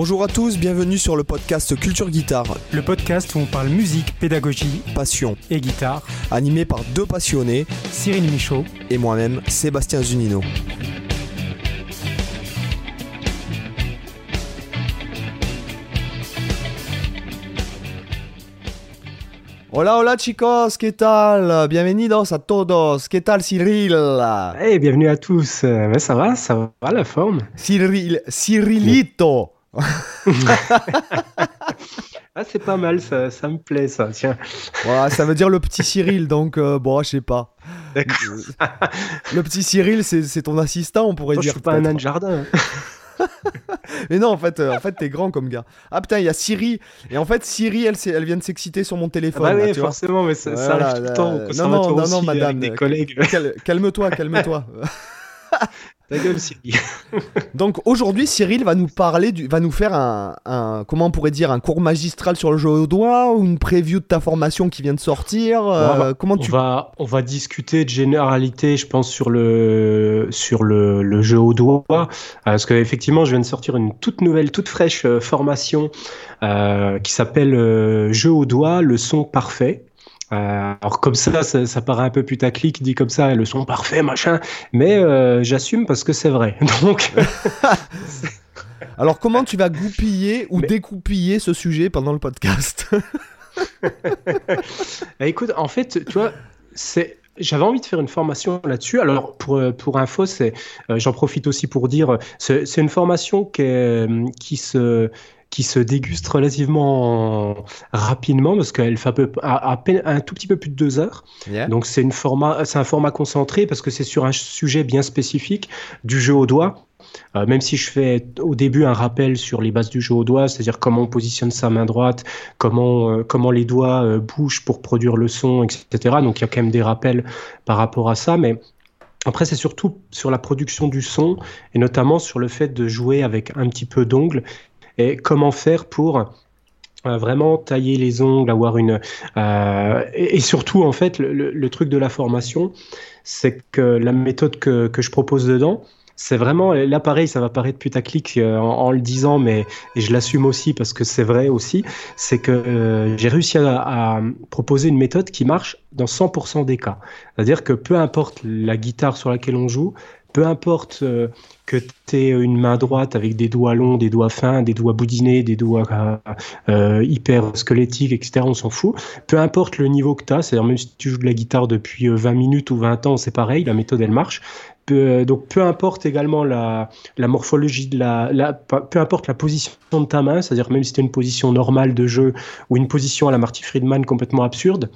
Bonjour à tous, bienvenue sur le podcast Culture Guitare. Le podcast où on parle musique, pédagogie, passion et guitare. Animé par deux passionnés, Cyril Michaud et moi-même, Sébastien Zunino. Hola, hola chicos, ¿qué tal? Bienvenidos a todos. ¿Qué tal Cyril? Hey, bienvenue à tous. Mais ça va, ça va la forme. Cyril, Cyrilito. ah, c'est pas mal, ça, ça, me plaît, ça, tiens. ça veut dire le petit Cyril, donc euh, bon, je sais pas. D'accord. le petit Cyril, c'est ton assistant, on pourrait dire. Je suis pas un nain de jardin. Mais non, en fait, euh, en fait, t'es grand comme gars. Ah putain, il y a Siri. Et en fait, Siri, elle, elle vient de s'exciter sur mon téléphone. Ah bah oui, forcément, mais ça, arrive tout le temps. Au non, non, non, non, madame. Des collègues. Calme-toi, calme-toi. Ta gueule, Cyril. Donc aujourd'hui, Cyril va nous parler, du, va nous faire un, comment on pourrait dire, un cours magistral sur le jeu au doigt ou une preview de ta formation qui vient de sortir. Euh, comment tu on va, on va discuter de généralité, je pense, sur le, sur le, jeu au doigt, euh, parce qu'effectivement, je viens de sortir une toute nouvelle, toute fraîche euh, formation qui s'appelle Jeu au doigt, le son parfait. Euh, alors comme ça, ça, paraît un peu putaclic dit comme ça, le son parfait, machin, mais euh, j'assume parce que c'est vrai. Donc. alors comment tu vas goupiller ou découpiller ce sujet pendant le podcast bah, Écoute, en fait, tu vois, c'est j'avais envie de faire une formation là-dessus. Alors, pour, pour info, c'est, euh, j'en profite aussi pour dire, c'est, une formation qui, qui se qui se déguste relativement rapidement parce qu'elle fait à, peine un tout petit peu plus de deux heures. Donc c'est format, un format concentré parce que c'est sur un sujet bien spécifique du jeu au doigt. Euh, même si je fais au début un rappel sur les bases du jeu au doigt, c'est-à-dire comment on positionne sa main droite, comment, euh, comment les doigts euh, bougent pour produire le son, etc. Donc il y a quand même des rappels par rapport à ça, mais après, c'est surtout sur la production du son et notamment sur le fait de jouer avec un petit peu d'ongles et comment faire pour euh, vraiment tailler les ongles, avoir une euh, et, surtout en fait le, truc de la formation, c'est que la méthode que, que je propose dedans, c'est vraiment là pareil, ça va paraître putaclic euh, en, le disant, mais je l'assume aussi parce que c'est vrai aussi, c'est que j'ai réussi à, proposer une méthode qui marche dans 100% des cas. C'est-à-dire que peu importe la guitare sur laquelle on joue, peu importe euh, que tu aies une main droite avec des doigts longs, des doigts fins, des doigts boudinés, des doigts euh, euh, hyper squelettiques, etc., on s'en fout. Peu importe le niveau que tu as, c'est-à-dire même si tu joues de la guitare depuis 20 minutes ou 20 ans, c'est pareil, la méthode elle marche. donc peu importe également la, morphologie de la, peu importe la position de ta main, c'est-à-dire même si tu as une position normale de jeu ou une position à la Marty Friedman complètement absurde,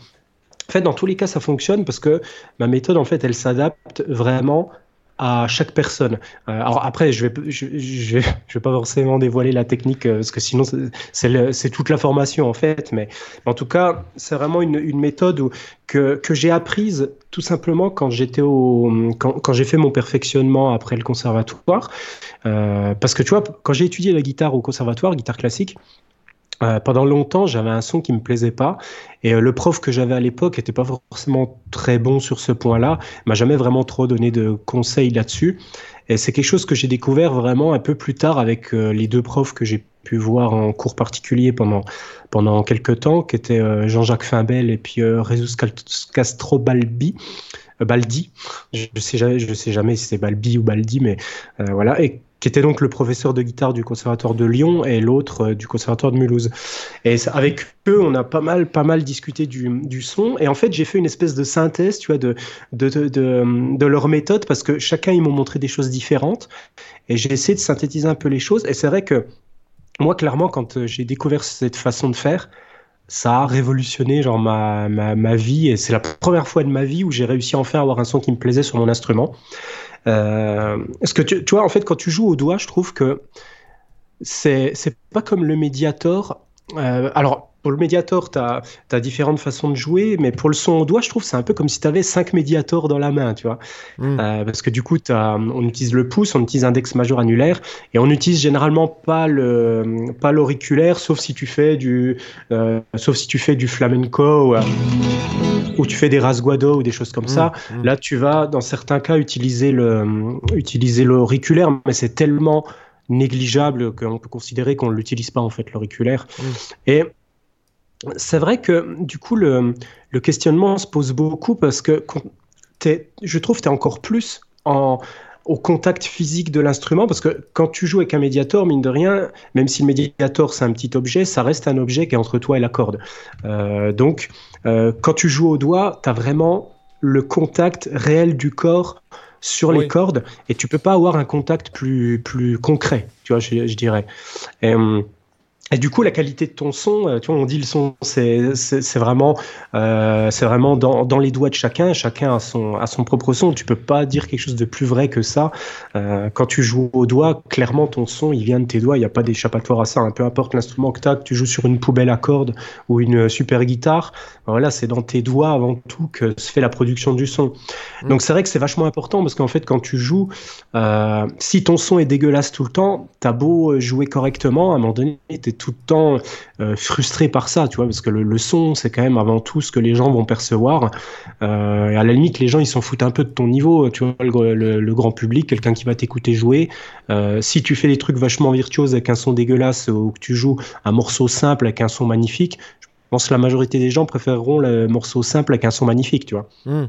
en fait, dans tous les cas, ça fonctionne parce que ma méthode, en fait, elle s'adapte vraiment à chaque personne. Euh, alors après, je vais, vais pas forcément dévoiler la technique euh, parce que sinon c'est toute la formation en fait. Mais en tout cas, c'est vraiment une, méthode que, j'ai apprise tout simplement quand j'étais au quand, quand j'ai fait mon perfectionnement après le conservatoire. Euh, parce que tu vois, quand j'ai étudié la guitare au conservatoire, guitare classique, euh, pendant longtemps, j'avais un son qui me plaisait pas, et euh, le prof que j'avais à l'époque était pas forcément très bon sur ce point-là, m'a jamais vraiment trop donné de conseils là-dessus. Et c'est quelque chose que j'ai découvert vraiment un peu plus tard avec euh, les deux profs que j'ai pu voir en cours particulier pendant pendant quelques temps, qui étaient Jean-Jacques Fimbel et puis Jesus Castro Balbi. Baldi, je sais jamais, je sais jamais si c'est Balbi ou Baldi, mais voilà. Qui était donc le professeur de guitare du conservatoire de Lyon et l'autre euh, du conservatoire de Mulhouse. Et avec eux, on a pas mal, pas mal discuté du, son. Et en fait, j'ai fait une espèce de synthèse, tu vois, de, de, de, de, leur méthode parce que chacun, ils m'ont montré des choses différentes. Et j'ai essayé de synthétiser un peu les choses. Et c'est vrai que moi, clairement, quand euh, j'ai découvert cette façon de faire, ça a révolutionné genre ma, ma, ma vie et c'est la première fois de ma vie où j'ai réussi à avoir un son qui me plaisait sur mon instrument. Euh, ce que tu, tu, vois, en fait, quand tu joues au doigt, je trouve que c'est pas comme le Mediator. Euh, alors, pour le Mediator, tu as, différentes façons de jouer, mais pour le son au doigt, je trouve c'est un peu comme si tu avais cinq Mediators dans la main, tu vois. Hmm. Euh, parce que du coup, on utilise le pouce, on utilise index majeur annulaire, et on utilise généralement pas le pas l'auriculaire, sauf si tu fais du euh, sauf si tu fais du flamenco ou, tu fais des rasguado ou des choses comme hmm. ça. Hmm. Là, tu vas dans certains cas utiliser le utiliser l'auriculaire, mais c'est tellement négligeable qu'on peut considérer qu'on ne l'utilise pas en fait l'auriculaire. Et c'est vrai que du coup le, le, questionnement se pose beaucoup parce que je trouve que tu es encore plus en, au contact physique de l'instrument, parce que quand tu joues avec un médiator, mine de rien, même si le médiator c'est un petit objet, ça reste un objet qui est entre toi et la corde. Euh, donc, euh, quand tu joues au doigt, tu as vraiment le contact réel du corps sur les cordes, et tu peux pas avoir un contact plus, plus concret, tu vois, je, je dirais. Et, hum, et du coup, la qualité de ton son, euh, tu vois, on dit le son, c'est vraiment, euh, c'est vraiment dans, dans, les doigts de chacun. Chacun a son, a son propre son. Tu peux pas dire quelque chose de plus vrai que ça. Euh, quand tu joues au doigt, clairement, ton son, il vient de tes doigts. Il n'y a pas d'échappatoire à ça. Hein. Peu importe l'instrument que tu as, que tu joues sur une poubelle à cordes ou une super guitare, voilà, c'est dans tes doigts avant tout que se fait la production du son. Mmh. Donc c'est vrai que c'est vachement important parce qu'en fait, quand tu joues, euh, si ton son est dégueulasse tout le temps, t'as beau jouer correctement, à un moment donné, t'es tout le temps euh, frustré par ça, tu vois, parce que le, son, c'est quand même avant tout ce que les gens vont percevoir. Euh, et à la limite, les gens, ils s'en foutent un peu de ton niveau, tu vois, le, grand public, quelqu'un qui va t'écouter jouer. Euh, si tu fais des trucs vachement virtuoses avec un son dégueulasse ou que tu joues un morceau simple avec un son magnifique, je pense que la majorité des gens préféreront le morceau simple avec un son magnifique, tu vois. Mmh.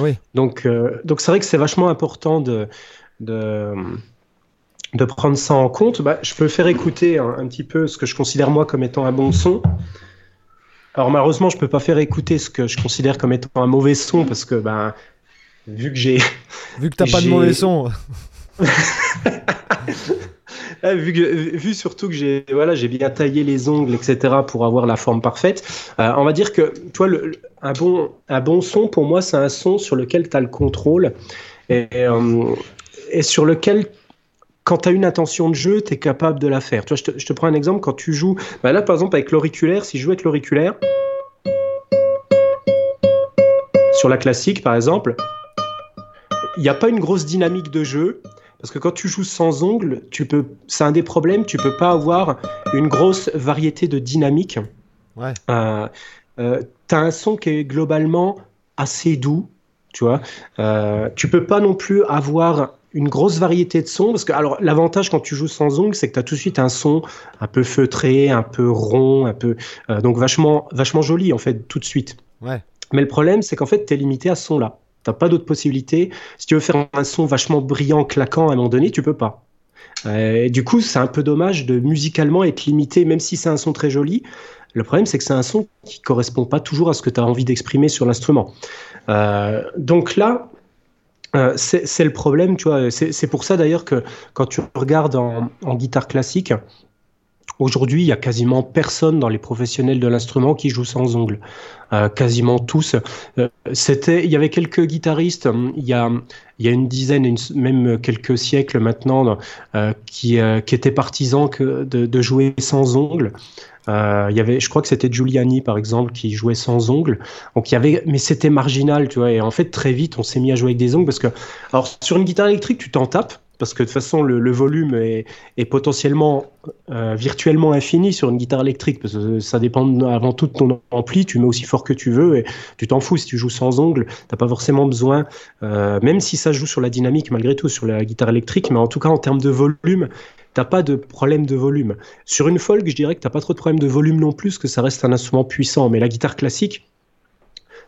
Oui. Donc, donc c'est vrai que c'est vachement important de, de de prendre ça en compte, bah, je peux faire écouter un, petit peu ce que je considère moi comme étant un bon son. Alors malheureusement, je peux pas faire écouter ce que je considère comme étant un mauvais son parce que ben vu que j'ai vu que t'as pas de mauvais son. vu, vu surtout que j'ai voilà j'ai bien taillé les ongles etc pour avoir la forme parfaite euh, on va dire que toi le, un bon un bon son pour moi c'est un son sur lequel tu as le contrôle et, euh, et sur lequel quand tu as une intention de jeu, tu es capable de la faire. Tu vois, je, te, prends un exemple, quand tu joues, bah là par exemple avec l'auriculaire, si je joue avec l'auriculaire, sur la classique par exemple, il n'y a pas une grosse dynamique de jeu. Parce que quand tu joues sans ongles, tu peux, c'est un des problèmes, tu peux pas avoir une grosse variété de dynamique. Ouais. Euh, euh, tu as un son qui est globalement assez doux, tu vois. Euh, tu peux pas non plus avoir une grosse variété de sons. Parce que, alors, l'avantage quand tu joues sans ongles, c'est que tu as tout de suite un son un peu feutré, un peu rond, un peu. Euh, donc, vachement, vachement joli, en fait, tout de suite. Ouais. Mais le problème, c'est qu'en fait, tu es limité à ce son-là. T'as pas d'autres possibilités. Si tu veux faire un son vachement brillant, claquant à un moment donné, tu peux pas. Euh, du coup, c'est un peu dommage de musicalement être limité, même si c'est un son très joli. Le problème, c'est que c'est un son qui correspond pas toujours à ce que tu as envie d'exprimer sur l'instrument. Euh, donc là, euh, c'est le problème, tu vois. C'est pour ça d'ailleurs que quand tu regardes en, guitare classique, aujourd'hui, il y a quasiment personne dans les professionnels de l'instrument qui joue sans ongles. Euh, quasiment tous. Euh, c'était, il y avait quelques guitaristes, il y a, il y a une dizaine, même quelques siècles maintenant, qui, étaient partisans de jouer sans ongles. Euh, il y avait, je crois que c'était Giuliani par exemple qui jouait sans ongles. Donc il y avait, mais c'était marginal, tu vois. Et en fait très vite on s'est mis à jouer avec des ongles parce que, alors sur une guitare électrique tu t'en tapes parce que de toute façon le, volume est, est potentiellement euh, virtuellement infini sur une guitare électrique parce que ça dépend avant tout de ton ampli. Tu mets aussi fort que tu veux et tu t'en fous si tu joues sans ongles. T'as pas forcément besoin, euh, même si ça joue sur la dynamique malgré tout sur la guitare électrique, mais en tout cas en termes de volume t'as pas de problème de volume. Sur une folk, je dirais que t'as pas trop de problème de volume non plus, que ça reste un instrument puissant. Mais la guitare classique,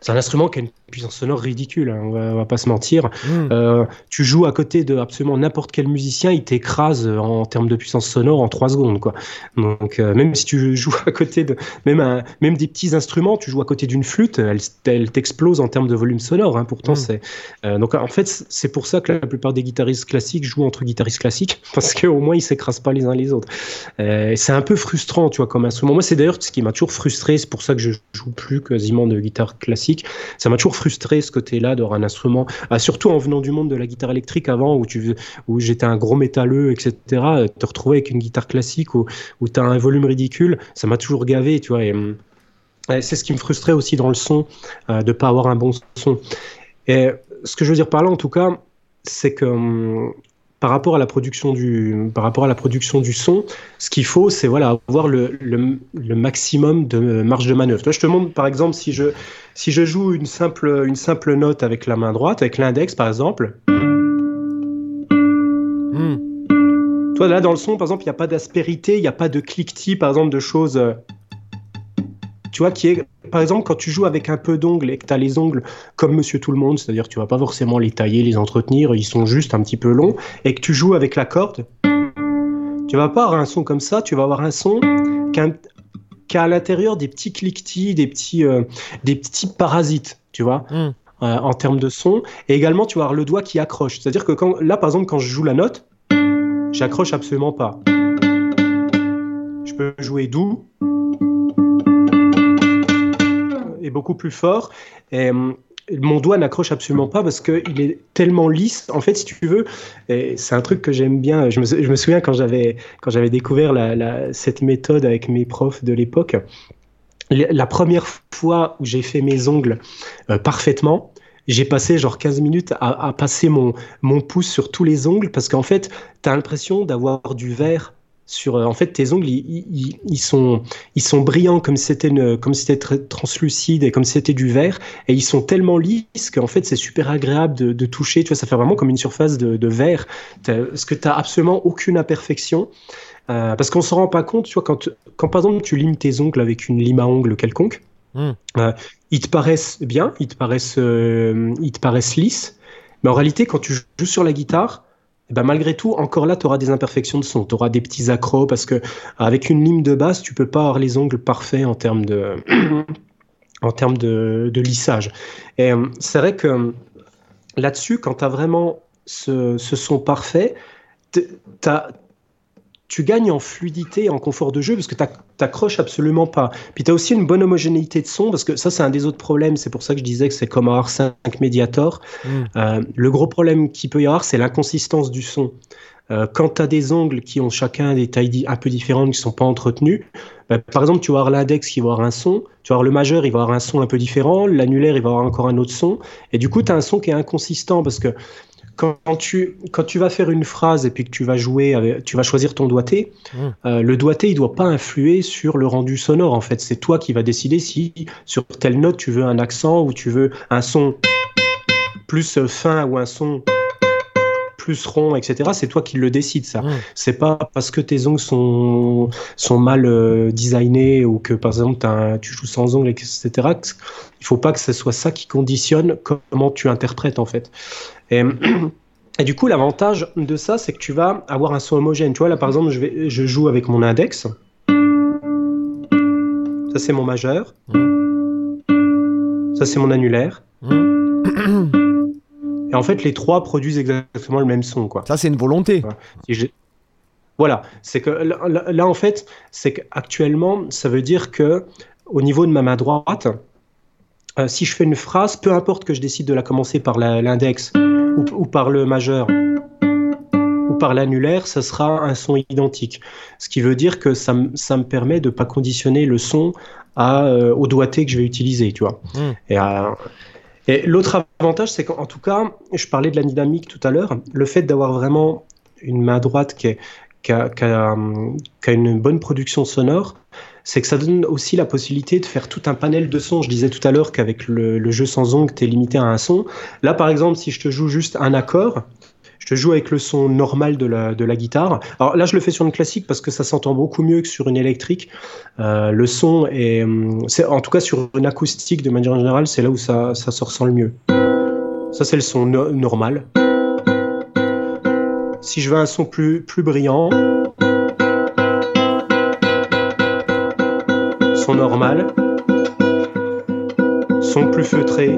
c'est un instrument qui a une puissance sonore ridicule, hein, on, va, va, pas se mentir. Hmm. Euh, tu joues à côté de absolument n'importe quel musicien, il t'écrase en termes de puissance sonore en 3 secondes. Quoi. Donc euh, même si tu joues à côté de même, un, même des petits instruments, tu joues à côté d'une flûte, elle, elle t'explose en termes de volume sonore. Hein, pourtant, hmm. c'est euh, donc en fait c'est pour ça que la plupart des guitaristes classiques jouent entre guitaristes classiques parce qu'au moins ils s'écrasent pas les uns les autres. c'est un peu frustrant, tu vois, comme instrument. Moi, c'est d'ailleurs ce qui m'a toujours frustré. C'est pour ça que je joue plus quasiment de guitare classique. Ça m'a toujours frustré ce côté-là d'avoir un instrument, ah, surtout en venant du monde de la guitare électrique avant où, où j'étais un gros métalleux, etc. Te retrouver avec une guitare classique où, où tu as un volume ridicule, ça m'a toujours gavé, tu vois. Et, c'est ce qui me frustrait aussi dans le son, euh, de pas avoir un bon son. Et ce que je veux dire par là, en tout cas, c'est que hum, par rapport à la production du, par rapport à la production du son, ce qu'il faut, c'est voilà, avoir le, le, maximum de marge de manœuvre. Je te montre, par exemple, si je, si je joue une simple, une simple note avec la main droite, avec l'index, par exemple. Hmm. Toi, là, dans le son, par exemple, il n'y a pas d'aspérité, il n'y a pas de cliquetis, par exemple, de choses. euh, Tu vois, qui est. Par exemple, quand tu joues avec un peu d'ongles et que tu as les ongles comme Monsieur Tout le Monde, c'est-à-dire que tu vas pas forcément les tailler, les entretenir, ils sont juste un petit peu longs, et que tu joues avec la corde, tu vas pas avoir un son comme ça, tu vas avoir un son qui un- qui a à l'intérieur des petits cliquetis, des petits, euh, des petits parasites, tu vois Hmm. euh, en termes de son. Et également, tu vas avoir le doigt qui accroche. C'est-à-dire que quand, là, par exemple, quand je joue la note, j'accroche absolument pas. Je peux jouer doux et beaucoup plus fort. Et, hum, mon doigt n'accroche absolument pas parce qu'il est tellement lisse. En fait, si tu veux, c'est un truc que j'aime bien. Je me, souviens quand j'avais quand j'avais découvert cette méthode avec mes profs de l'époque. La première fois où j'ai fait mes ongles euh, parfaitement, j'ai passé genre 15 minutes à, à passer mon, mon pouce sur tous les ongles parce qu'en fait, tu as l'impression d'avoir du verre sur. euh, en fait, tes ongles, ils, ils- ils sont, ils sont brillants comme c'était comme c'était translucide et comme c'était du verre. Et ils sont tellement lisses qu'en fait, c'est super agréable de, de toucher. Tu vois, ça fait vraiment comme une surface de, de verre. T'as- Parce que tu absolument aucune imperfection. Euh, parce qu'on se rend pas compte, tu vois, quand, quand par exemple tu limes tes ongles avec une lime à ongles quelconque, Mm. euh, ils te paraissent bien, ils te paraissent, euh, ils te paraissent lisses, mais en réalité, quand tu joues sur la guitare, eh ben, malgré tout, encore là, tu auras des imperfections de son, tu auras des petits accros, parce que avec une lime de basse, tu peux pas avoir les ongles parfaits en termes de, en termes de, lissage. Et euh, c'est vrai que euh, là-dessus, quand tu as vraiment ce, ce son parfait, t- t'as- tu gagnes en fluidité et en confort de jeu parce que tu t'accroches absolument pas. Puis tu as aussi une bonne homogénéité de son parce que ça, c'est un des autres problèmes. C'est pour ça que je disais que c'est comme un R5 Mediator. Mm. Euh, le gros problème qu'il peut y avoir, c'est l'inconsistance du son. Euh, quand tu as des ongles qui ont chacun des tailles un peu différentes, qui sont pas entretenus, bah, par exemple, tu vas avoir l'index qui va avoir un son, tu vas avoir le majeur, il va avoir un son un peu différent, l'annulaire, il va avoir encore un autre son, et du coup, tu as un son qui est inconsistant parce que quand tu, quand tu vas faire une phrase et puis que tu vas jouer, avec, tu vas choisir ton doigté, Mm. euh, le doigté, il doit pas influer sur le rendu sonore. En fait, c'est toi qui vas décider si sur telle note tu veux un accent ou tu veux un son plus fin ou un son plus rond, etc. C'est toi qui le décides, ça. C'est pas parce que tes ongles sont, sont mal euh, designés ou que, par exemple, un- tu joues sans ongles, etc. Il faut pas que ce soit ça qui conditionne comment tu interprètes, en fait. Et, et du coup, l'avantage de ça, c'est que tu vas avoir un son homogène. Tu vois, là, par exemple, je, vais, je joue avec mon index. Ça, c'est mon majeur. Ça, c'est mon annulaire. Et en fait, les trois produisent exactement le même son, quoi. Ça, c'est une volonté. Si Voilà, c'est que là, en fait, c'est qu'actuellement, ça veut dire que au niveau de ma main droite, euh, si je fais une phrase, peu importe que je décide de la commencer par l'index ou, ou par le majeur ou par l'annulaire, ça sera un son identique. Ce qui veut dire que ça, me- ça me permet de pas conditionner le son à, euh, au doigté que je vais utiliser, tu vois. Mm. Et, et l'autre avantage, c'est qu'en tout cas, je parlais de la dynamique tout à l'heure, le fait d'avoir vraiment une main droite qui, a une bonne production sonore, c'est que ça donne aussi la possibilité de faire tout un panel de sons. Je disais tout à l'heure qu'avec le, le jeu sans ongles, tu es limité à un son. Là, par exemple, si je te joue juste un accord, je te joue avec le son normal de la, de la guitare. Alors là, je le fais sur une classique parce que ça s'entend beaucoup mieux que sur une électrique. Euh, le son est, hum, en tout cas sur une acoustique de manière générale, c'est là où ça, ça se ressent le mieux. Ça, c'est le son no- normal. Si je veux un son plus, plus brillant, son normal, son plus feutré.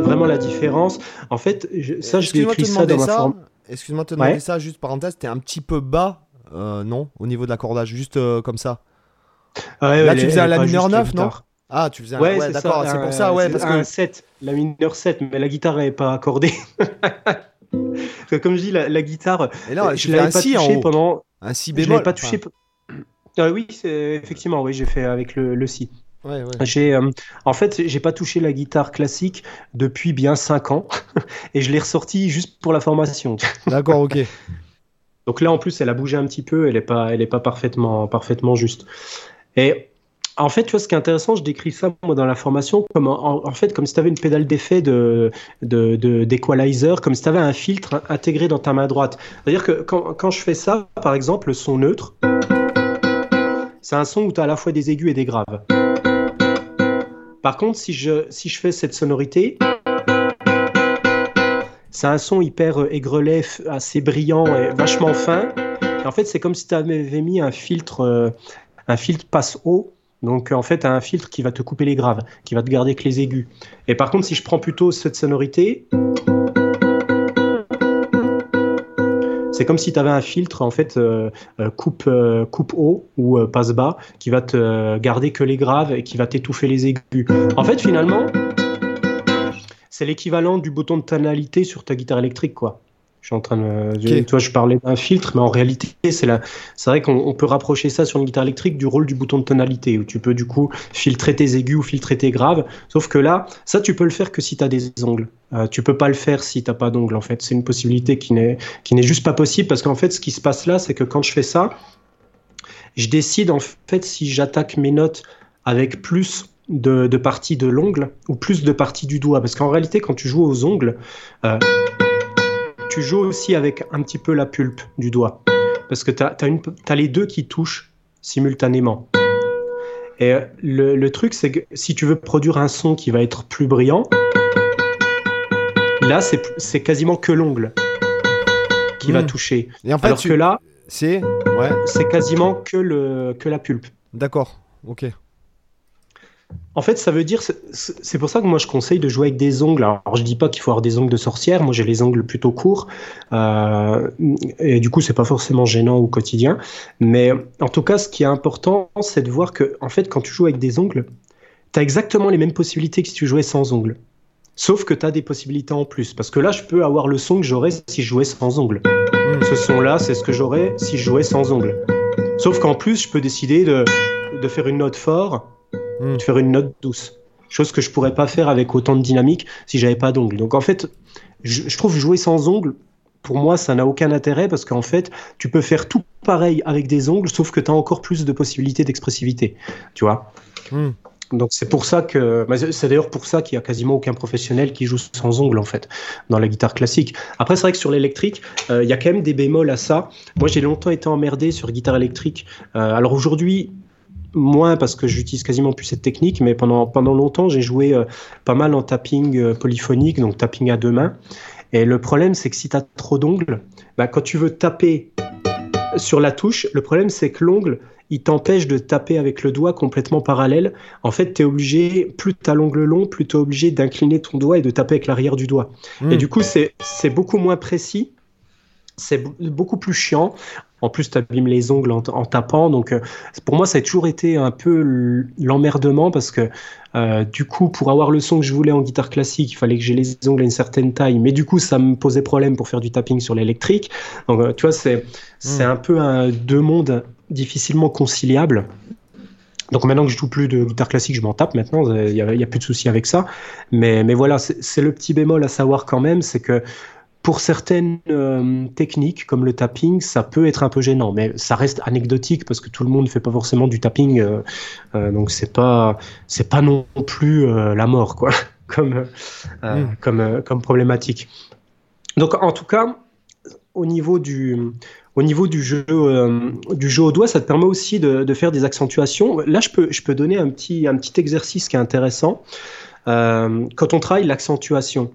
Vraiment la différence. En fait, je- ça, je te ça dans ma forme. Excuse-moi de te demander Ouais. ça, juste parenthèse, t'es un petit peu bas, euh, non, au niveau de l'accordage, juste euh, comme ça. Ah ouais, Là, tu faisais la mineur juste la 9, non. Ah, tu faisais un... Ouais, Ouais, c'est d'accord, c'est pour ça, ouais, parce un que... 7, la mineur 7, mais la guitare n'est pas accordée. Comme je dis, la, la guitare, Et là, je l'avais pas touchée pendant. un si Je bémol. l'avais pas touché. Ah oui, effectivement, oui, j'ai fait avec le, le si. Enfin, ouais, ouais. J'ai, euh, en fait, j'ai pas touché la guitare classique depuis bien 5 ans, et je l'ai ressorti juste pour la formation. D'accord, ok. Donc là, en plus, elle a bougé un petit peu, elle n'est pas, elle est pas parfaitement, parfaitement juste. Et en fait, tu vois, ce qui est intéressant, je décris ça moi dans la formation comme en, fait comme si tu avais une pédale d'effet de d'équalizer, de, comme si tu avais un filtre intégré dans ta main droite. C'est-à-dire que quand, quand, je fais ça, par exemple, le son neutre, c'est un son où tu as à la fois des aigus et des graves. Par contre, si je, si je fais cette sonorité, c'est un son hyper aigrelet, assez brillant et vachement fin. en fait, c'est comme si tu avais mis un filtre, euh, un filtre passe haut donc en fait, un filtre qui va te couper les graves, qui va te garder que les aigus. Et par contre, si je prends plutôt cette sonorité, c'est comme si tu avais un filtre en fait euh, euh, coupe euh, coupe haut ou passe bas qui va te garder que les graves et qui va t'étouffer les aigus. En fait, finalement, c'est l'équivalent du bouton de tonalité sur ta guitare électrique quoi. Je suis en train de. Toi, je parlais d'un filtre, mais en réalité, c'est la... c'est vrai qu'on peut rapprocher ça sur une guitare électrique du rôle du bouton de tonalité, où tu peux du coup filtrer tes aigus ou filtrer tes graves. Sauf que là, ça, tu peux le faire que si tu as des ongles. Euh, tu peux pas le faire si t'as pas d'ongles, en fait. C'est une possibilité qui n'est qui n'est juste pas possible parce qu'en fait, ce qui se passe là, c'est que quand je fais ça, je décide en fait si j'attaque mes notes avec plus de, de parties de l'ongle ou plus de parties du doigt. Parce qu'en réalité, quand tu joues aux ongles, euh, tu joues aussi avec un petit peu la pulpe du doigt. Parce que tu as, les deux qui touchent simultanément. Et le, truc, c'est que si tu veux produire un son qui va être plus brillant, là, c'est quasiment que l'ongle qui va hmm. toucher. Et en fait, Alors que là, c'est ouais. quasiment que, le, que la pulpe. D'accord, ok. En fait, ça veut dire, c'est pour ça que moi je conseille de jouer avec des ongles. Alors, je dis pas qu'il faut avoir des ongles de sorcière. Moi, j'ai les ongles plutôt courts, euh, et du coup, c'est pas forcément gênant au quotidien. Mais en tout cas, ce qui est important, c'est de voir que, en fait, quand tu joues avec des ongles, tu as exactement les mêmes possibilités que si tu jouais sans ongles. Sauf que tu as des possibilités en plus. Parce que là, je peux avoir le son que j'aurais si je jouais sans ongles. Hmm. Ce son-là, c'est ce que j'aurais si je jouais sans ongles. Sauf qu'en plus, je peux décider de, de faire une note fort Hmm. de faire une note douce. Chose que je pourrais pas faire avec autant de dynamique si j'avais pas d'ongles. Donc en fait, je, trouve jouer sans ongles, pour moi, ça n'a aucun intérêt parce qu'en fait, tu peux faire tout pareil avec des ongles, sauf que tu as encore plus de possibilités d'expressivité. Tu vois? Hmm. Donc c'est pour ça que c'est d'ailleurs pour ça qu'il y a quasiment aucun professionnel qui joue sans ongles en fait dans la guitare classique. Après c'est vrai que sur l'électrique euh, il y a quand même des bémols à ça. Moi j'ai longtemps été emmerdé sur guitare électrique. Euh, alors aujourd'hui moins parce que j'utilise quasiment plus cette technique, mais pendant, pendant longtemps, j'ai joué euh, pas mal en tapping euh, polyphonique, donc tapping à deux mains. Et le problème, c'est que si tu as trop d'ongles, bah, quand tu veux taper sur la touche, le problème, c'est que l'ongle, il t'empêche de taper avec le doigt complètement parallèle. En fait, tu es obligé, plus tu as l'ongle long, plus tu es obligé d'incliner ton doigt et de taper avec l'arrière du doigt. Et hmm. du coup, c'est beaucoup moins précis c'est beaucoup plus chiant. En plus, tu abîmes les ongles en, tapant. Donc, euh, pour moi, ça a toujours été un peu l'emmerdement parce que, euh, du coup, pour avoir le son que je voulais en guitare classique, il fallait que j'ai les ongles à une certaine taille. Mais du coup, ça me posait problème pour faire du tapping sur l'électrique. Donc, euh, tu vois, c'est hmm. un peu un, deux mondes difficilement conciliables. Donc maintenant que je joue plus de guitare classique, je m'en tape maintenant, il n'y a, a, plus de souci avec ça. Mais, mais voilà, c'est le petit bémol à savoir quand même, c'est que pour certaines euh, techniques comme le tapping, ça peut être un peu gênant, mais ça reste anecdotique parce que tout le monde ne fait pas forcément du tapping, euh, euh, donc c'est pas c'est pas non plus la mort quoi, comme mm. comme comme problématique. Donc en tout cas, au niveau du au niveau du jeu du jeu au doigt, ça te permet aussi de, de, faire des accentuations. Là, je peux je peux donner un petit un petit exercice qui est intéressant. quand on travaille l'accentuation,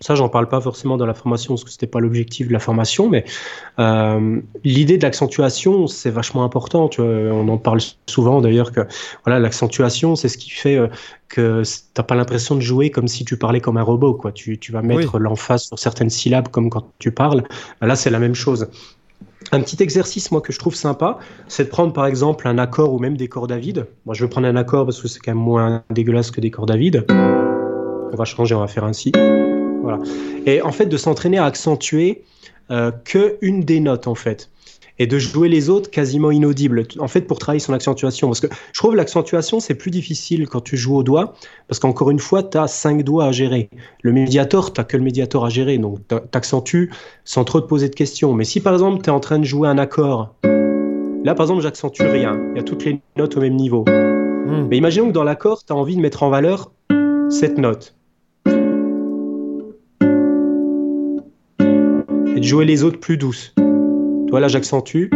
ça, j'en parle pas forcément dans la formation parce que c'était pas l'objectif de la formation, mais euh, l'idée de l'accentuation, c'est vachement important. Tu vois, on en parle souvent d'ailleurs que voilà, l'accentuation, c'est ce qui fait euh, que t'as pas l'impression de jouer comme si tu parlais comme un robot. Quoi. Tu, tu vas mettre l'emphase sur certaines syllabes comme quand tu parles. Là, c'est la même chose. Un petit exercice, moi, que je trouve sympa, c'est de prendre par exemple un accord ou même des cordes à vide. Moi, je vais prendre un accord parce que c'est quand même moins dégueulasse que des cordes à vide. On va changer, on va faire ainsi. Et en fait, de s'entraîner à accentuer euh, que une des notes, en fait. et de jouer les autres quasiment inaudibles. En fait, pour travailler son accentuation. Parce que je trouve l'accentuation, c'est plus difficile quand tu joues au doigt, parce qu'encore une fois, tu as cinq doigts à gérer. Le médiator, tu que le médiator à gérer, donc tu accentues sans trop te poser de questions. Mais si par exemple, tu es en train de jouer un accord, là par exemple, j'accentue rien, il y a toutes les notes au même niveau. Hmm. Mais imaginons que dans l'accord, tu as envie de mettre en valeur cette note. Et de jouer les autres plus douces. Toi, là, j'accentue.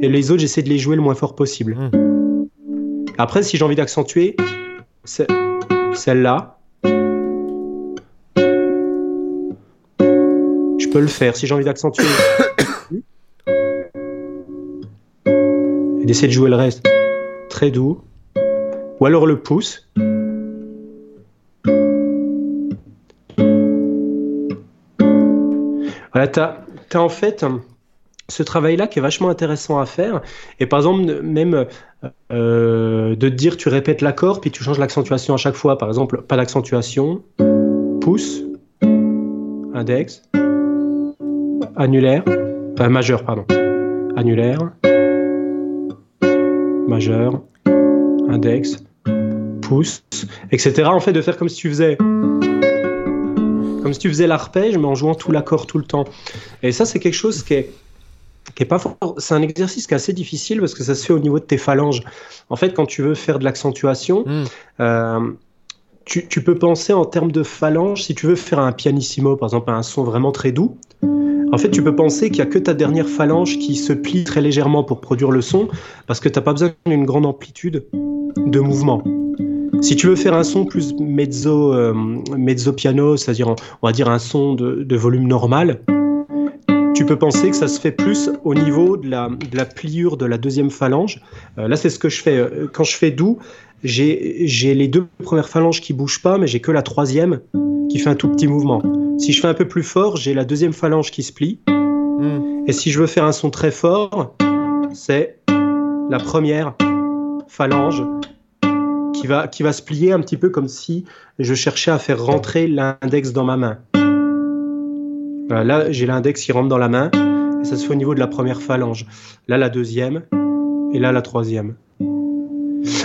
Et les autres, j'essaie de les jouer le moins fort possible. Hmm. Après, si j'ai envie d'accentuer, celle-là, je peux le faire. Si j'ai envie d'accentuer, et d'essayer de jouer le reste très doux, ou alors le pouce. Voilà, tu as, en fait ce travail-là qui est vachement intéressant à faire. Et par exemple, même euh, de te dire, tu répètes l'accord, puis tu changes l'accentuation à chaque fois. Par exemple, pas d'accentuation, pouce, index, annulaire, enfin majeur, pardon, annulaire, majeur, index, pouce, etc. En fait, de faire comme si tu faisais comme si tu faisais l'arpège, mais en jouant tout l'accord tout le temps. Et ça, c'est quelque chose qui est qui est pas c'est un exercice qui est assez difficile parce que ça se fait au niveau de tes phalanges. En fait, quand tu veux faire de l'accentuation, hmm. euh, tu, tu, peux penser en termes de phalanges. Si tu veux faire un pianissimo, par exemple, un son vraiment très doux, en fait, tu peux penser qu'il n'y a que ta dernière phalange qui se plie très légèrement pour produire le son parce que tu n'as pas besoin d'une grande amplitude de mouvement. Si tu veux faire un son plus mezzo, euh, mezzo piano, c'est-à-dire on va dire un son de, de volume normal, tu peux penser que ça se fait plus au niveau de la, de la pliure de la deuxième phalange. Euh, là, c'est ce que je fais. Euh, quand je fais doux, j'ai les deux premières phalanges qui bougent pas, mais j'ai que la troisième qui fait un tout petit mouvement. Si je fais un peu plus fort, j'ai la deuxième phalange qui se plie. Hmm. Et si je veux faire un son très fort, c'est la première phalange qui va, qui va se plier un petit peu comme si je cherchais à faire rentrer l'index dans ma main. Là, j'ai l'index qui rentre dans la main, et ça se fait au niveau de la première phalange. Là, la deuxième, et là, la troisième.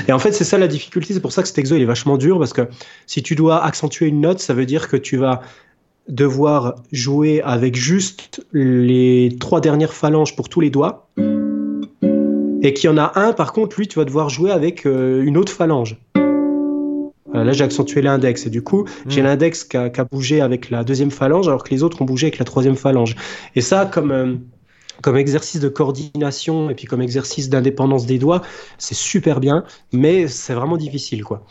Et en fait, c'est ça la difficulté. C'est pour ça que cet exo il est vachement dur parce que si tu dois accentuer une note, ça veut dire que tu vas devoir jouer avec juste les trois dernières phalanges pour tous les doigts. Et qu'il y en a un, par contre, lui, tu vas devoir jouer avec euh, une autre phalange. Euh, là, j'ai accentué l'index et du coup, j'ai hmm. l'index qui a, bougé avec la deuxième phalange alors que les autres ont bougé avec la troisième phalange. Et ça, comme, euh, comme exercice de coordination et puis comme exercice d'indépendance des doigts, c'est super bien, mais c'est vraiment difficile, quoi.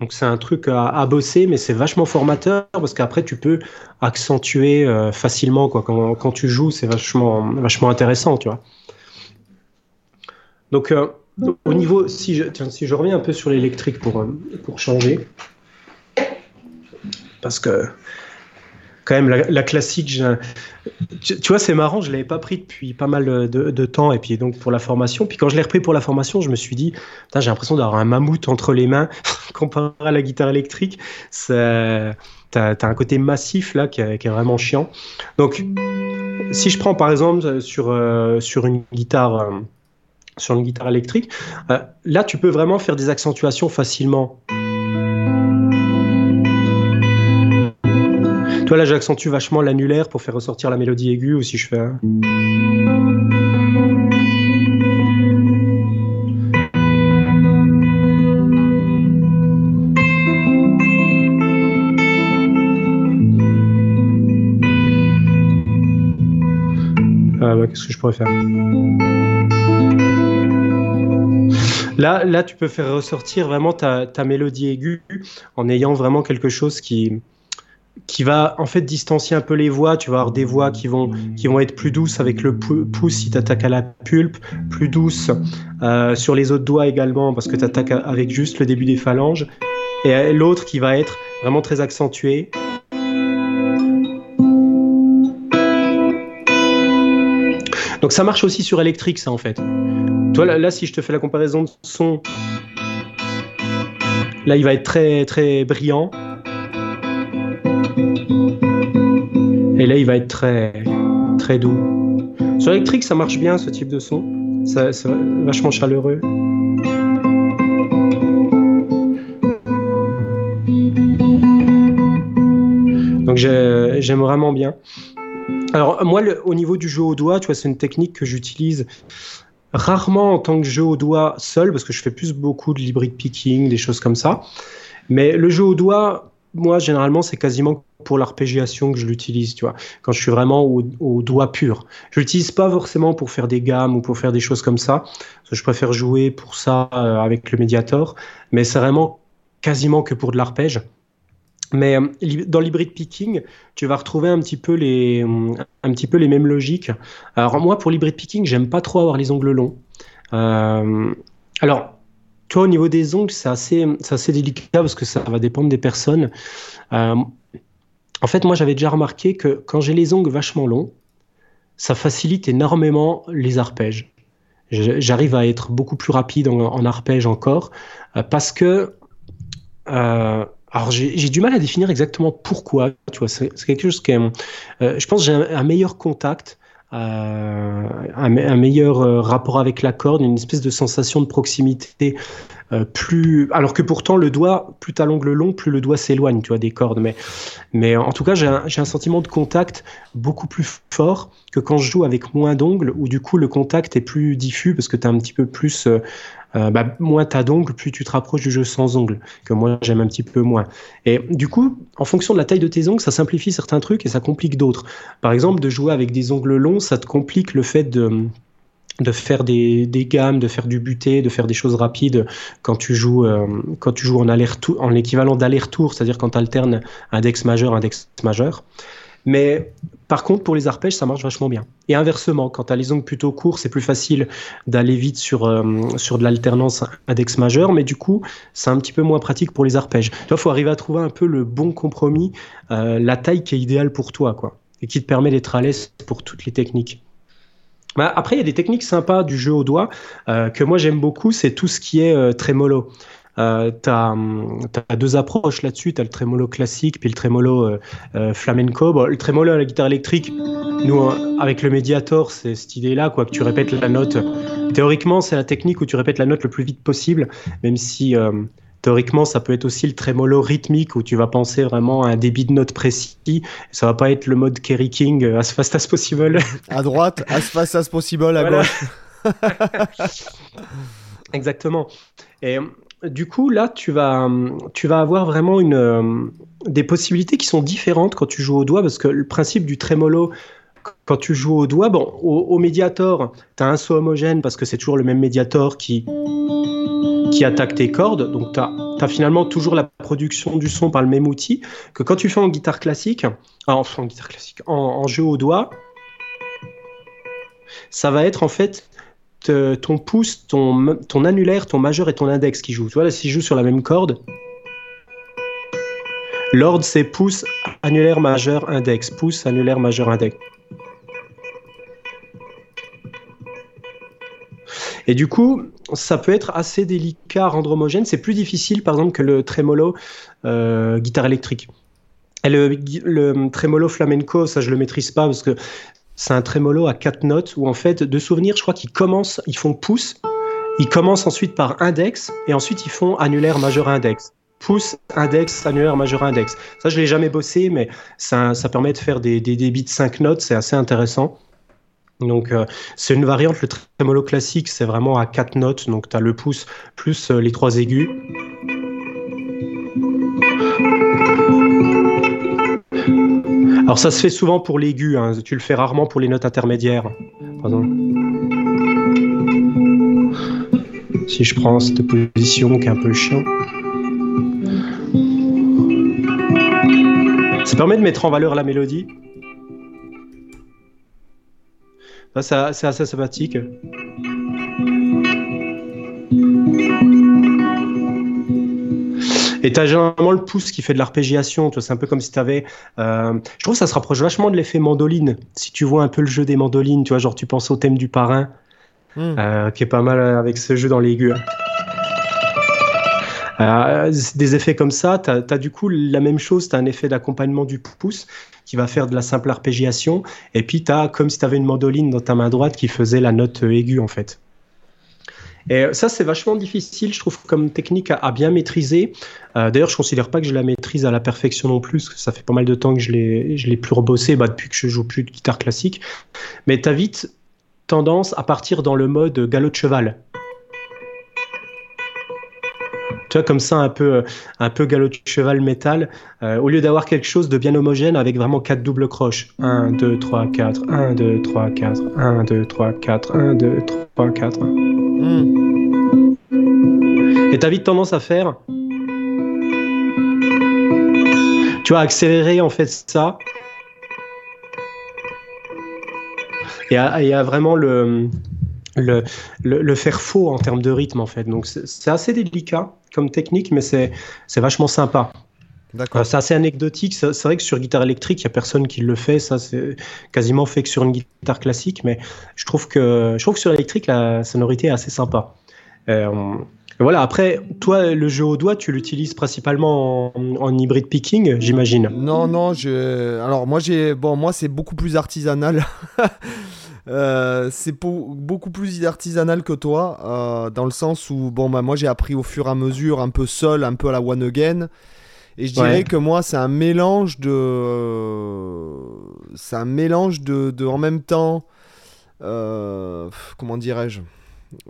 Donc c'est un truc à, bosser, mais c'est vachement formateur parce qu'après tu peux accentuer euh, facilement quoi. Quand, quand tu joues, c'est vachement, vachement intéressant, tu vois. Donc au niveau, si je, si je reviens un peu sur l'électrique pour, euh, pour changer, parce que quand même la, classique, tu, vois, c'est marrant, je l'avais pas pris depuis pas mal de, temps, et puis donc pour la formation, puis quand je l'ai repris pour la formation, je me suis dit, j'ai l'impression d'avoir un mammouth entre les mains comparé à la guitare électrique. T'as as un côté massif là qui est, vraiment chiant. Donc, si je prends par exemple sur, euh, sur une guitare. Euh, sur une guitare électrique. Euh, là, tu peux vraiment faire des accentuations facilement. Toi, là, j'accentue vachement l'annulaire pour faire ressortir la mélodie aiguë, ou si je fais un... Ah, bah, qu'est-ce que je pourrais faire? Là, là, tu peux faire ressortir vraiment ta, mélodie aiguë en ayant vraiment quelque chose qui, qui va en fait distancier un peu les voix. Tu vas avoir des voix qui vont, qui vont être plus douces avec le pouce si tu attaques à la pulpe, plus douces euh, sur les autres doigts également parce que tu attaques avec juste le début des phalanges. Et l'autre qui va être vraiment très accentué. Donc ça marche aussi sur électrique, ça en fait. Toi, là, si je te fais la comparaison de son, là, il va être très, très brillant. Et là, il va être très, très doux. Sur l'électrique, ça marche bien ce type de son. C'est vachement chaleureux. Donc j'aime vraiment bien. Alors moi, au niveau du jeu au doigt, tu vois, c'est une technique que j'utilise rarement en tant que jeu au doigt seul, parce que je fais plus beaucoup de l'hybrid picking, des choses comme ça. Mais le jeu au doigt, moi, généralement, c'est quasiment pour l'arpégiation que je l'utilise, tu vois, quand je suis vraiment au, doigt pur. Je l'utilise pas forcément pour faire des gammes ou pour faire des choses comme ça. Je préfère jouer pour ça euh, avec le médiator, mais c'est vraiment quasiment que pour de l'arpège. Mais euh, dans l'hybrid picking, tu vas retrouver un petit peu les, un petit peu les mêmes logiques. Alors moi, pour l'hybrid picking, j'aime pas trop avoir les ongles longs. Euh, alors, toi, au niveau des ongles, c'est assez, assez délicat parce que ça va dépendre des personnes. Euh, en fait, moi, j'avais déjà remarqué que quand j'ai les ongles vachement longs, ça facilite énormément les arpèges. J'arrive à être beaucoup plus rapide en, arpège encore parce que alors j'ai du mal à définir exactement pourquoi. Tu vois, c'est quelque chose qui, euh, je pense, j'ai un, meilleur contact, euh, un, meilleur euh, rapport avec la corde, une espèce de sensation de proximité euh, plus. Alors que pourtant le doigt, plus t'as l'ongle long, plus le doigt s'éloigne, tu vois, des cordes. Mais, mais en tout cas, j'ai un, un, sentiment de contact beaucoup plus fort que quand je joue avec moins d'ongles, où du coup le contact est plus diffus parce que tu as un petit peu plus euh, bah, moins tu as d'ongles, plus tu te rapproches du jeu sans ongles, que moi j'aime un petit peu moins. Et du coup, en fonction de la taille de tes ongles, ça simplifie certains trucs et ça complique d'autres. Par exemple, de jouer avec des ongles longs, ça te complique le fait de de faire des, des, gammes, de faire du buté, de faire des choses rapides quand tu joues, euh, quand tu joues en, en équivalent d'aller-retour, c'est-à-dire quand tu alternes index majeur, index majeur. Mais par contre, pour les arpèges, ça marche vachement bien. Et inversement, quand tu as les ongles plutôt courts, c'est plus facile d'aller vite sur, euh, sur de l'alternance index majeur, mais du coup, c'est un petit peu moins pratique pour les arpèges. Il faut arriver à trouver un peu le bon compromis, euh, la taille qui est idéale pour toi, quoi, et qui te permet d'être à l'aise pour toutes les techniques. Bah, après, il y a des techniques sympas du jeu au doigt euh, que moi j'aime beaucoup, c'est tout ce qui est trémolo. Euh, tu as, deux approches là-dessus. Tu as le trémolo classique puis le trémolo euh, euh, flamenco. le trémolo à la guitare électrique, nous, avec le médiator, c'est cette idée-là, quoi, que tu répètes la note. Théoriquement, c'est la technique où tu répètes la note le plus vite possible, même si théoriquement, ça peut être aussi le trémolo rythmique où tu vas penser vraiment à un débit de note précis. Ça va pas être le mode Kerry King, as fast as possible. À droite, as fast as possible, à gauche. Exactement. Et du coup, là, tu vas, vas avoir vraiment euh, des possibilités qui sont différentes quand tu joues au doigt, parce que le principe du trémolo, quand tu joues au doigt, au, médiator, tu as un son homogène parce que c'est toujours le même médiator qui, qui attaque tes cordes. Donc, tu as, finalement toujours la production du son par le même outil que quand tu fais en guitare classique, ah, en guitare classique, en jeu au doigt, ça va être en fait ton pouce, ton, ton annulaire, ton majeur et ton index qui jouent. Tu vois, là, s'ils jouent sur la même corde, l'ordre c'est pouce, annulaire, majeur, index. Pouce, annulaire, majeur, index. Et du coup, ça peut être assez délicat à rendre homogène. C'est plus difficile, par exemple, que le trémolo euh, guitare électrique. Et le, le, trémolo flamenco, ça je le maîtrise pas parce que c'est un trémolo à quatre notes où en fait, de souvenirs, je crois qu'ils commencent, ils font pouce, ils commencent ensuite par index et ensuite ils font annulaire majeur index. Pouce, index, annulaire, majeur, index. Ça, je l'ai jamais bossé, mais ça, ça, permet de faire des, des débits de cinq notes, c'est assez intéressant. Donc, euh, c'est une variante. Le trémolo classique, c'est vraiment à quatre notes. Donc, tu as le pouce plus euh, les trois aigus. Alors ça se fait souvent pour l'aigu, hein. tu le fais rarement pour les notes intermédiaires. Si je prends cette position qui est un peu chiant. Ça permet de mettre en valeur la mélodie. Ça, c'est assez sympathique. Et tu as généralement le pouce qui fait de l'arpégiation. C'est un peu comme si tu avais. Euh, je trouve que ça se rapproche vachement de l'effet mandoline. Si tu vois un peu le jeu des mandolines, tu vois, genre tu penses au thème du parrain, hmm. euh, qui est pas mal avec ce jeu dans l'aigu. Euh, des effets comme ça, tu as, du coup la même chose, tu as un effet d'accompagnement du pouce qui va faire de la simple arpégiation, et puis tu as comme si tu avais une mandoline dans ta main droite qui faisait la note aiguë en fait. Et ça, c'est vachement difficile, je trouve, comme technique à, bien maîtriser. Euh, d'ailleurs, je considère pas que je la maîtrise à la perfection non plus, parce que ça fait pas mal de temps que je je l'ai plus rebossé, bah, depuis que je joue plus de guitare classique. Mais tu as vite tendance à partir dans le mode galop de cheval. Tu vois, comme ça, un peu, un peu galop de cheval métal, euh, au lieu d'avoir quelque chose de bien homogène avec vraiment quatre doubles croches. 1, 2, 3, 4, 1, 2, 3, 4, 1, 2, 3, 4, 1, 2, 3, 4. Et t'as vite tendance à faire. Tu vois, accélérer en fait ça. Et il y a vraiment le, le, le, faire faux en termes de rythme en fait. Donc c'est assez délicat comme technique, mais c'est vachement sympa. D'accord. Euh, c'est assez anecdotique. C'est vrai que sur guitare électrique, il n'y a personne qui le fait. Ça, c'est quasiment fait que sur une guitare classique. Mais je trouve que, je trouve que sur l'électrique, la sonorité est assez sympa. Euh, voilà, après, toi, le jeu au doigt, tu l'utilises principalement en, en hybride picking, j'imagine Non, non, je... alors moi, j'ai... bon, moi c'est beaucoup plus artisanal. Euh, c'est beaucoup plus artisanal que toi, euh, dans le sens où, bon, bah, moi j'ai appris au fur et à mesure, un peu seul, un peu à la one again. Et je dirais que moi, c'est un mélange de. C'est un mélange de, de en même temps. Euh, comment dirais-je?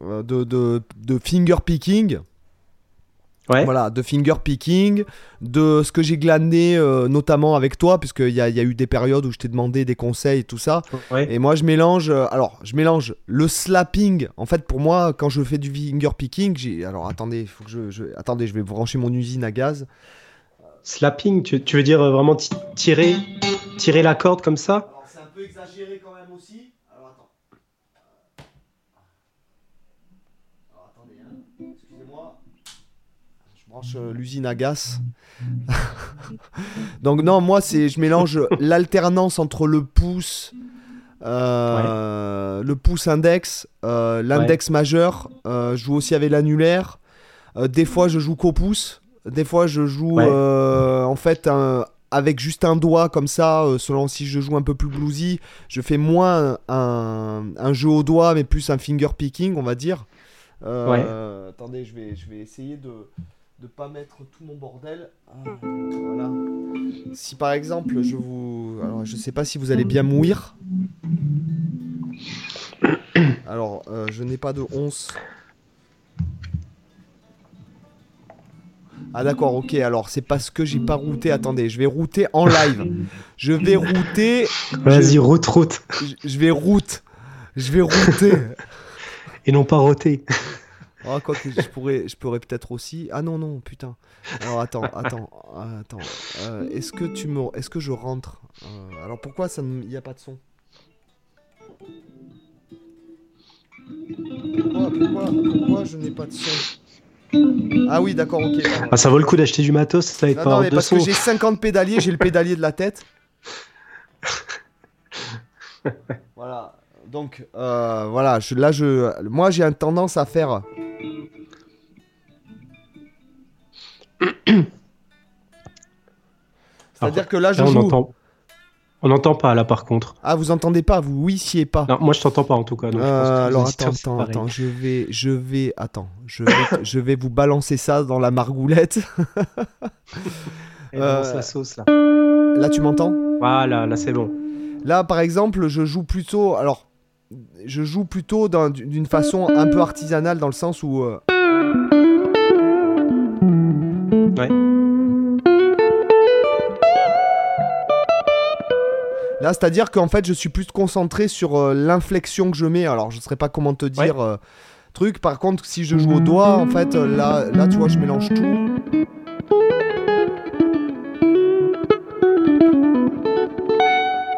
De, de, de, finger picking voilà, de finger picking, de ce que j'ai glané euh, notamment avec toi, puisqu'il y a, y a eu des périodes où je t'ai demandé des conseils et tout ça. Et moi, je mélange, euh, alors, je mélange le slapping. En fait, pour moi, quand je fais du finger picking, j'ai. Alors, attendez, faut que je, je, attendez, je vais brancher mon usine à gaz. Slapping, tu, tu veux dire euh, vraiment tirer, tirer la corde comme ça? C'est un peu exagéré quand même aussi. Euh, l'usine à gaz. Donc non, moi c'est je mélange l'alternance entre le pouce, euh, le pouce index, euh, l'index majeur. je joue aussi avec l'annulaire. des fois je joue qu'au pouce. Des fois je joue en fait avec juste un doigt comme ça, selon si je joue un peu plus bluesy, je fais moins un, un, jeu au doigt, mais plus un finger picking, on va dire. Attendez, je vais, je vais essayer de, de pas mettre tout mon bordel. Ah, voilà. Si par exemple je vous, alors je sais pas si vous allez bien mourir. Alors euh, je n'ai pas de 11. Ah d'accord, ok, alors c'est parce que j'ai pas routé. Attendez, je vais router en live. Je vais router. Vas-y, route, route. Je, vais route. Je vais router. Et non pas roter. Oh, quoi que je pourrais, je pourrais peut-être aussi. Ah non, non, putain. Alors attends, attends, attends. Euh, est-ce que tu me, est-ce que je rentre? Euh, Alors pourquoi ça, il n'y a pas de son? Pourquoi, pourquoi, pourquoi je n'ai pas de son? Ah oui, d'accord, ok. Ah, ça vaut le coup d'acheter du matos, ça va pas non, mais parce que j'ai 50 pédaliers, j'ai le pédalier de la tête. voilà. Donc, euh, voilà, je, là, je, moi, j'ai une tendance à faire C'est-à-dire que là, je joue. On n'entend pas là par contre. Ah, vous entendez pas, vous oui, si et pas. Non, moi je t'entends pas en tout cas. Euh, alors attends, attends, attends, je vais, je vais, attends, je vais, je vais vous balancer ça dans la margoulette. euh, sauce là. Là, tu m'entends? Voilà, là c'est bon. Là, par exemple, je joue plutôt, alors, je joue plutôt d'une façon un peu artisanale dans le sens où. Euh, Ouais. Là, c'est-à-dire qu'en fait, je suis plus concentré sur euh, l'inflexion que je mets. Alors, je ne saurais pas comment te dire euh, truc. Par contre, si je joue au doigt, en fait, là, là, tu vois, je mélange tout.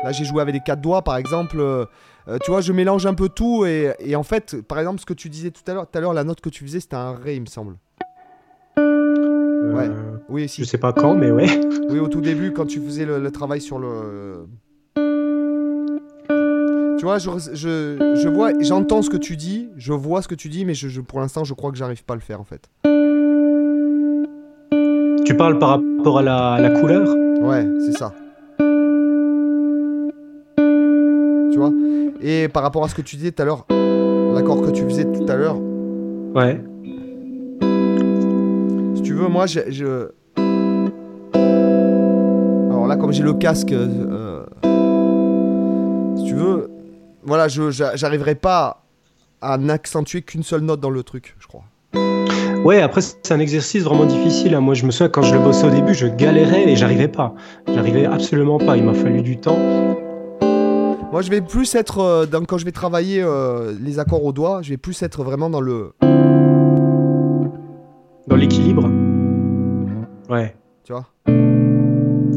Là, j'ai joué avec les quatre doigts, par exemple. Tu vois, je mélange un peu tout. Et, et, en fait, par exemple, ce que tu disais tout à l'heure, tout à l'heure, la note que tu faisais, c'était un ré, il me semble. Ouais. Oui, si. Je sais pas quand, mais ouais. Oui, au tout début, quand tu faisais le, travail sur le. Tu vois, je, je, je vois, j'entends ce que tu dis, je vois ce que tu dis, mais je, pour l'instant, je crois que j'arrive pas à le faire en fait. Tu parles par rapport à la, à la couleur? Ouais, c'est ça. Tu vois? Et par rapport à ce que tu disais tout à l'heure, l'accord que tu faisais tout à l'heure, Ouais. si tu veux, moi, je. Alors là, comme j'ai le casque, euh, si tu veux, voilà, je j'a- j'arriverai pas à n'accentuer qu'une seule note dans le truc, je crois. Ouais, après, c'est un exercice vraiment difficile. hein. Moi, je me souviens, quand je le bossais au début, je galérais et j'arrivais pas. J'arrivais absolument pas. Il m'a fallu du temps. Moi, je vais plus être euh, dans, quand je vais travailler euh, les accords au doigt, je vais plus être vraiment dans le, Dans l'équilibre. Ouais. tu vois?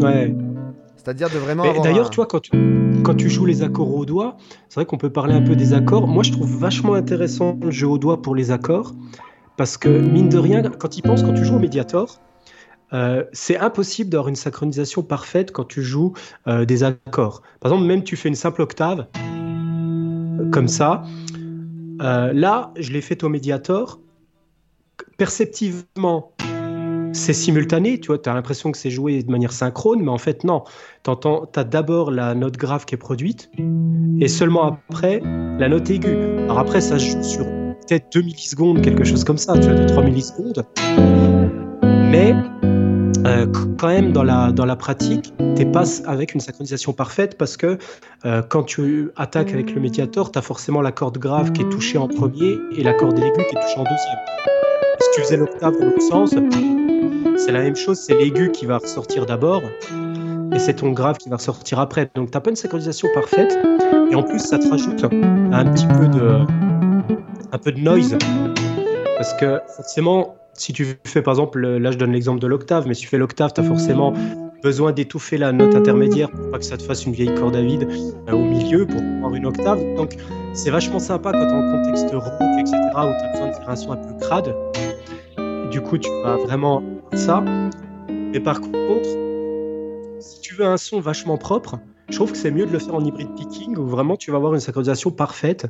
Ouais. C'est-à-dire de vraiment. D'ailleurs, un- tu vois, quand tu, quand tu joues les accords au doigt, c'est vrai qu'on peut parler un peu des accords. Moi, je trouve vachement intéressant le jeu au doigt pour les accords. Parce que, mine de rien, quand il pense, quand tu joues au Mediator, euh, c'est impossible d'avoir une synchronisation parfaite quand tu joues euh, des accords. Par exemple, même tu fais une simple octave, comme ça. Euh, là, je l'ai fait au Mediator. Perceptivement, c'est simultané, tu vois, tu as l'impression que c'est joué de manière synchrone, mais en fait, non. Tu as d'abord la note grave qui est produite, et seulement après, la note aiguë. Alors après, ça joue sur peut-être 2 millisecondes, quelque chose comme ça, tu vois, de 3 millisecondes. Mais euh, quand même, dans la, dans la pratique, tu pas avec une synchronisation parfaite parce que euh, quand tu attaques avec le médiator, tu as forcément la corde grave qui est touchée en premier et la corde aiguë qui est touchée en deuxième. Si tu faisais l'octave dans l'autre sens, c'est la même chose, c'est l'aigu qui va ressortir d'abord et c'est ton grave qui va ressortir après. Donc t'as pas une synchronisation parfaite et en plus ça te rajoute un petit peu de un peu de noise parce que forcément si tu fais par exemple là je donne l'exemple de l'octave mais si tu fais l'octave tu as forcément besoin d'étouffer la note intermédiaire pour pas que ça te fasse une vieille corde à vide euh, au milieu pour avoir une octave. Donc c'est vachement sympa quand en contexte rock etc où tu as besoin de faire un son un peu crade. Du coup tu vas vraiment ça. Mais par contre si tu veux un son vachement propre, je trouve que c'est mieux de le faire en hybride picking où vraiment tu vas avoir une synchronisation parfaite.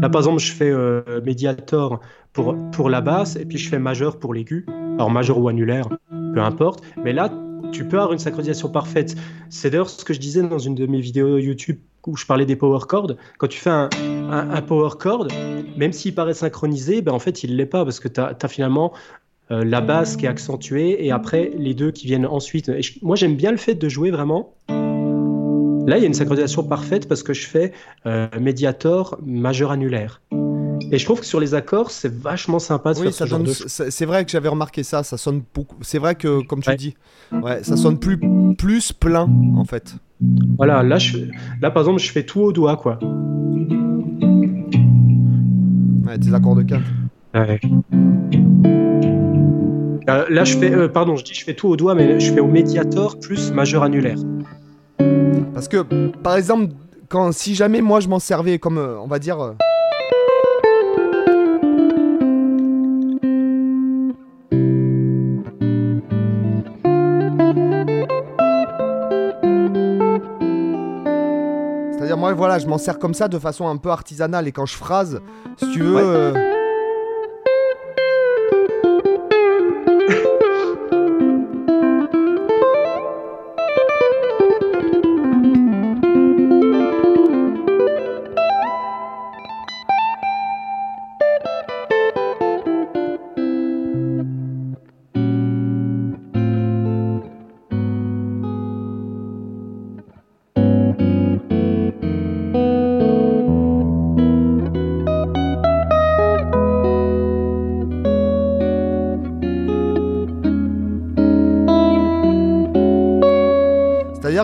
Là, par exemple, je fais euh, médiator pour, pour la basse et puis je fais majeur pour l'aigu. Alors, majeur ou annulaire, peu importe. Mais là, tu peux avoir une synchronisation parfaite. C'est d'ailleurs ce que je disais dans une de mes vidéos YouTube où je parlais des power chords. Quand tu fais un, power chord, même s'il paraît synchronisé, ben en fait, il ne l'est pas parce que tu as, finalement euh, la basse qui est accentuée et après les deux qui viennent ensuite. Moi, j'aime bien le fait de jouer vraiment. Là, il y a une synchronisation parfaite parce que je fais euh, médiator majeur annulaire. Et je trouve que sur les accords, c'est vachement sympa de oui, faire ça ce genre donne, de C'est vrai que j'avais remarqué ça. Ça sonne beaucoup. C'est vrai que, comme tu ouais. dis, ouais, ça sonne plus, plus plein en fait. Voilà, là, je, là par exemple, je fais tout au doigt, quoi. Ouais, tes accords de quinte. Ouais. Euh, là, je fais, euh, pardon, je dis je fais tout au doigt, mais je fais au médiator plus majeur annulaire. Parce que, par exemple, quand si jamais moi je m'en servais comme, euh, on va dire. euh, C'est-à-dire, moi, voilà, je m'en sers comme ça de façon un peu artisanale. Et quand je phrase, si tu veux. Ouais. euh,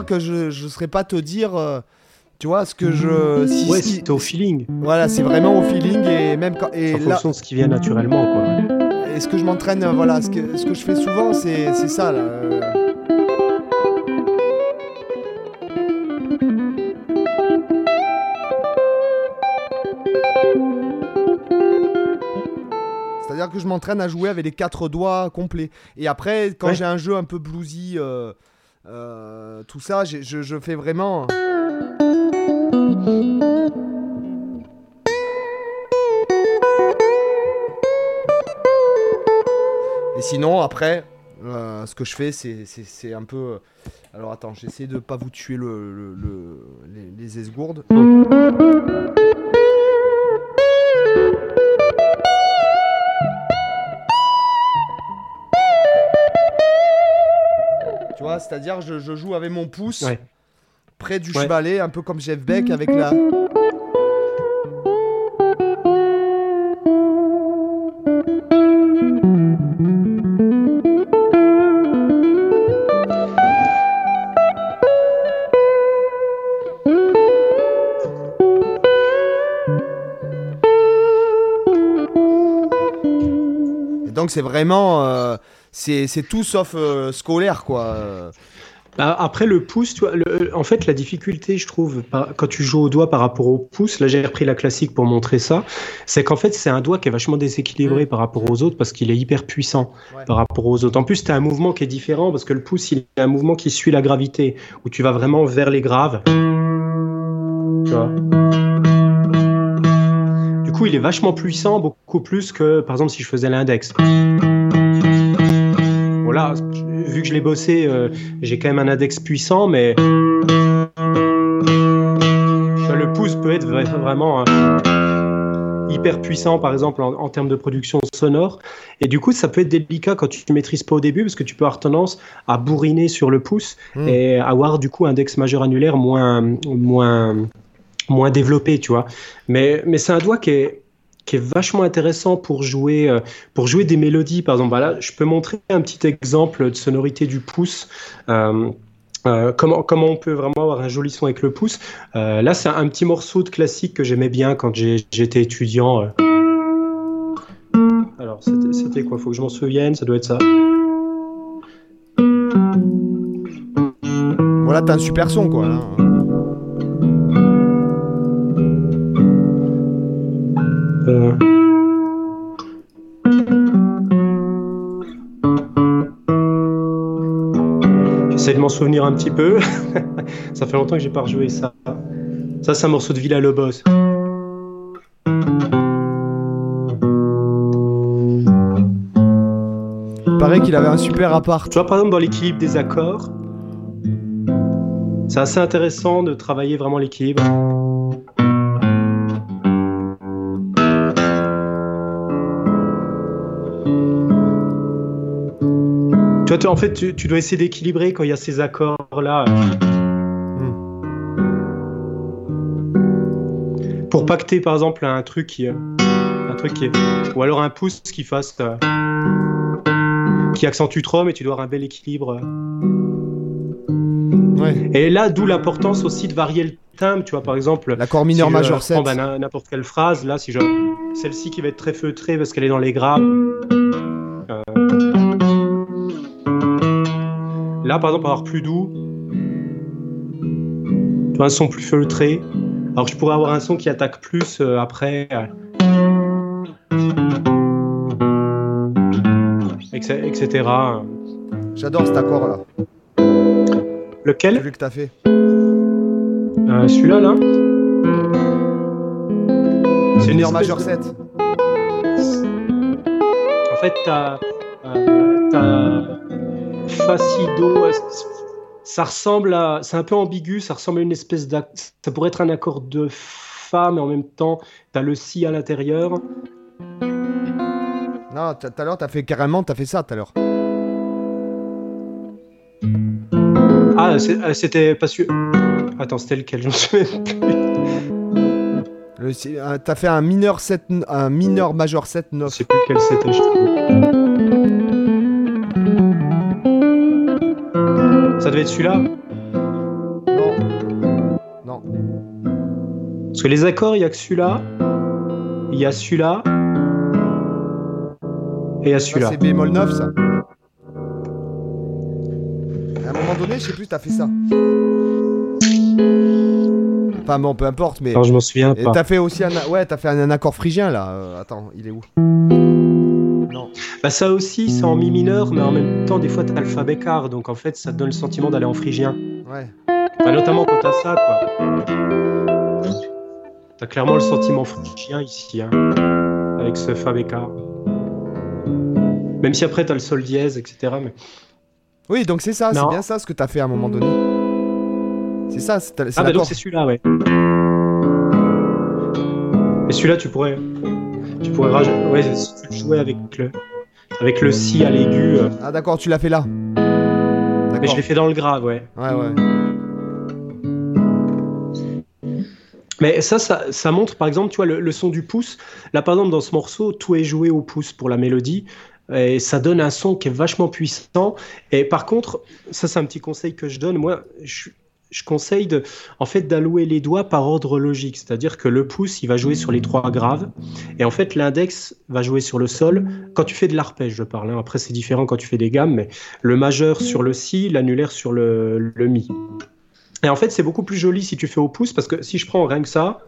Que je ne saurais pas te dire, euh, tu vois, ce que je. Si, ouais, si- c'est au feeling, Voilà, c'est vraiment au feeling et même quand. Et en là, fonction de ce qui vient naturellement, quoi. et ce que je m'entraîne, euh, voilà, ce que, ce que je fais souvent, c'est c'est ça, là. euh. C'est-à-dire que je m'entraîne à jouer avec les quatre doigts complets. Et après, quand Ouais. j'ai un jeu un peu bluesy, euh, euh, tout ça, je, je fais vraiment. Et sinon, après, Euh, ce que je fais, c'est un peu. euh, Alors attends, j'essaie de pas vous tuer le, le- le- les, les esgourdes. Vois, c'est-à-dire je, je joue avec mon pouce Ouais. près du Ouais. chevalet, un peu comme Jeff Beck avec la. Donc c'est vraiment, euh, c'est tout sauf euh, scolaire quoi. Euh, Bah, Après le pouce, tu vois, le- en fait la difficulté, je trouve, par- quand tu joues au doigt par rapport au pouce, là j'ai repris la classique pour montrer ça, c'est qu'en fait c'est un doigt qui est vachement déséquilibré par rapport aux autres parce qu'il est hyper puissant Ouais. par rapport aux autres. En plus, tu as un mouvement qui est différent parce que le pouce, il est un mouvement qui suit la gravité, où tu vas vraiment vers les graves. Tu vois du coup, il est vachement puissant, beaucoup plus que par exemple si je faisais l'index. Voilà, vu que je l'ai bossé, euh, j'ai quand même un index puissant, mais vois, le pouce peut être vra- vraiment euh, hyper puissant, par exemple, en, en termes de production sonore. Et du coup, ça peut être délicat quand tu ne maîtrises pas au début, parce que tu peux avoir tendance à bourriner sur le pouce Hmm. et avoir du coup un index majeur annulaire moins, moins, moins développé, tu vois. Mais, mais c'est un doigt qui est qui est vachement intéressant pour jouer, euh, pour jouer des mélodies. Par exemple, voilà, je peux montrer un petit exemple de sonorité du pouce. Euh, euh, comment, comment on peut vraiment avoir un joli son avec le pouce. Là, c'est un petit morceau de classique que j'aimais bien quand j'étais étudiant. Alors, c'était- quoi? Faut que je m'en souvienne, ça doit être ça. Voilà, t'as un super son quoi. là. Euh. J'essaie de m'en souvenir un petit peu. ça fait longtemps que j'ai pas rejoué ça. Ça, c'est un morceau de Villa Lobos. Il paraît qu'il avait un super appart. Tu vois, par exemple, dans l'équilibre des accords, c'est assez intéressant de travailler vraiment l'équilibre. En fait, tu, tu dois essayer d'équilibrer quand il y a ces accords-là. Pour pacter, par exemple, un truc qui, euh, un truc qui est, ou alors un pouce qui fasse, euh, qui accentue trop, mais tu dois avoir un bel équilibre. Ouais. Et là, d'où l'importance aussi de varier le timbre. Tu vois, par exemple, L'accord mineur si majeur 7. prends, bah, n'im- n'importe quelle phrase, là, si je celle-ci qui va être très feutrée parce qu'elle est dans les graves. Là, par exemple, avoir plus doux. Un son plus feutré. Alors je pourrais avoir un son qui attaque plus euh, après. euh, etc. etc. J'adore cet accord là. Lequel? Celui que t'as fait. Euh, Celui-là, là? C'est une Mineur majeur de- 7. En fait, t'as. Euh. Euh, c- Ça ressemble à. C'est un peu ambigu, ça ressemble à une espèce d'ac... Ça pourrait être un accord de Fa, mais en même temps, t'as le Si à l'intérieur. Non, tout à l'heure, t'as fait carrément, t'as fait ça tout à l'heure. Ah, euh, c'était pas sûr. Attends, c'était lequel? Je me souviens plus. Euh, T'as fait un mineur 7, un mineur majeur 7 Je 9. sais plus lequel c'était, je trouve. Ça devait être celui-là Non. Non. Parce que les accords, il y a que celui-là. Il y a celui-là. Et il y a celui-là. c'est bémol 9 ça. À un moment donné, je sais plus, t'as fait ça. Enfin bon, peu importe, mais. Alors, je m'en souviens pas. t'as fait aussi un, ouais, t'as fait un, un accord phrygien là. Euh, attends, il est où? Non. Bah, ça aussi, c'est en mi mineur, mais en même temps, des fois, t'as fa bécard. Donc, en fait, ça te donne le sentiment d'aller en phrygien. Ouais. Bah, notamment quand t'as ça, quoi. T'as clairement le sentiment phrygien ici, hein, avec ce fa bécard. Même si après, tu as le sol dièse, etc. Mais... Oui, donc c'est ça, c'est bien ça ce que tu as fait à un moment donné. C'est ça, c'est Ah, bah donc c'est celui-là, ouais. Et celui-là, tu pourrais. Pourrais. Ouais, le jouais avec le. Avec le si à l'aigu. euh, Ah d'accord, tu l'as fait là. Mais je l'ai fait dans le grave, ouais. Ouais, ouais. Mais ça, ça, ça montre, par exemple, tu vois, le, le son du pouce. Là, par exemple, dans ce morceau, tout est joué au pouce pour la mélodie. Et ça donne un son qui est vachement puissant. Et par contre, ça, c'est un petit conseil que je donne. Moi, je, je conseille en fait, d'allouer les doigts par ordre logique. C'est-à-dire que le pouce, il va jouer sur les trois graves. Et en fait, l'index va jouer sur le sol. Quand tu fais de l'arpège, je parle. hein. Après, c'est différent quand tu fais des gammes. Mais le majeur sur le si, l'annulaire sur le, mi. Et en fait, c'est beaucoup plus joli si tu fais au pouce, parce que si je prends rien que ça,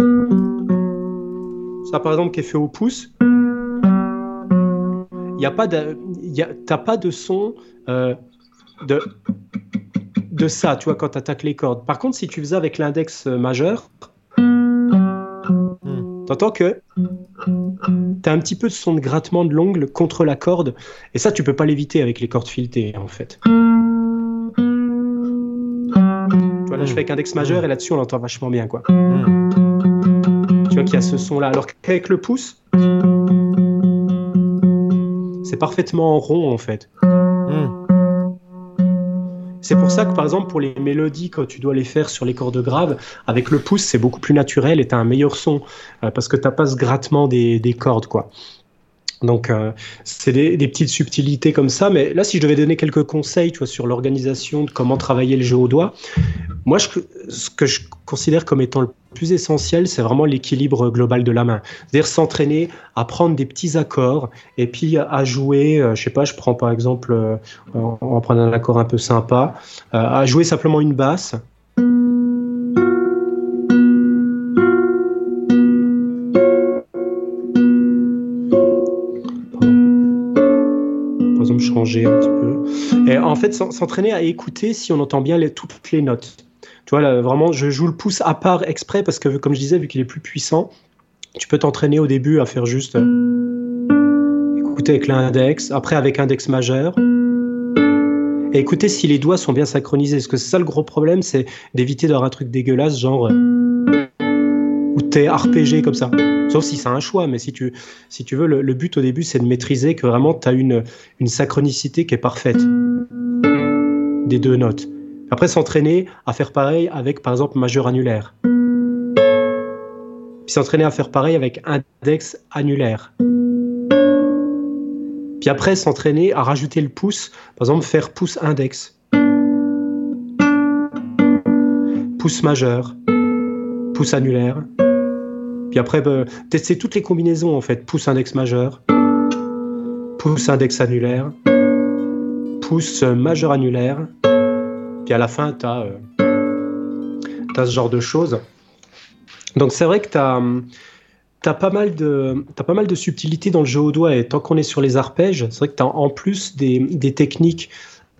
ça par exemple qui est fait au pouce, il y a pas de, t'as pas de son euh, de de ça, tu vois, quand tu attaques les cordes. Par contre, si tu faisais avec l'index euh, majeur, t'entends que t'as un petit peu de son de grattement de l'ongle contre la corde, et ça, tu peux pas l'éviter avec les cordes filetées, en fait. Tu vois, là, je fais avec index majeur, et là-dessus, on l'entend vachement bien, quoi. Hmm. Tu vois qu'il y a ce son-là. Alors qu'avec le pouce, c'est parfaitement rond en fait. Hmm. C'est pour ça que par exemple pour les mélodies, quand tu dois les faire sur les cordes graves, avec le pouce c'est beaucoup plus naturel et tu as un meilleur son euh, parce que t'as pas ce grattement des, des cordes quoi. Donc euh, c'est des, petites subtilités comme ça. Mais là si je devais donner quelques conseils sur l'organisation de comment travailler le jeu au doigt, moi ce que je considère comme étant le plus essentiel, c'est vraiment l'équilibre global de la main. C'est-à-dire s'entraîner à prendre des petits accords et puis à jouer, euh, je sais pas, je prends par exemple, euh, on va prendre un accord un peu sympa, euh, à jouer simplement une basse. Un petit peu. Et en fait, s'en- s'entraîner à écouter si on entend bien les, toutes les notes. Tu vois, là, vraiment, je joue le pouce à part exprès parce que, comme je disais, vu qu'il est plus puissant, tu peux t'entraîner au début à faire juste euh, écouter avec l'index, après avec index majeur. Et écouter si les doigts sont bien synchronisés. Parce que c'est ça le gros problème, c'est d'éviter d'avoir un truc dégueulasse, genre t'es arpégé comme ça. Sauf si c'est un choix, mais si tu, si tu veux, le, le but au début, c'est de maîtriser que vraiment tu as une, une synchronicité qui est parfaite des deux notes. Après, s'entraîner à faire pareil avec, par exemple, majeur annulaire. Puis s'entraîner à faire pareil avec index annulaire. Puis après, s'entraîner à rajouter le pouce, par exemple, faire pouce index. Pouce majeur. Pouce annulaire. Puis après, bah, toutes les combinaisons, en fait. Pouce index majeur. Pouce index annulaire. Pouce euh, majeur annulaire. Puis à la fin, tu as, ce genre de choses. Donc c'est vrai que tu as, pas mal de t'as pas mal de subtilité dans le jeu au doigt. Et tant qu'on est sur les arpèges, c'est vrai que tu as en plus des, techniques,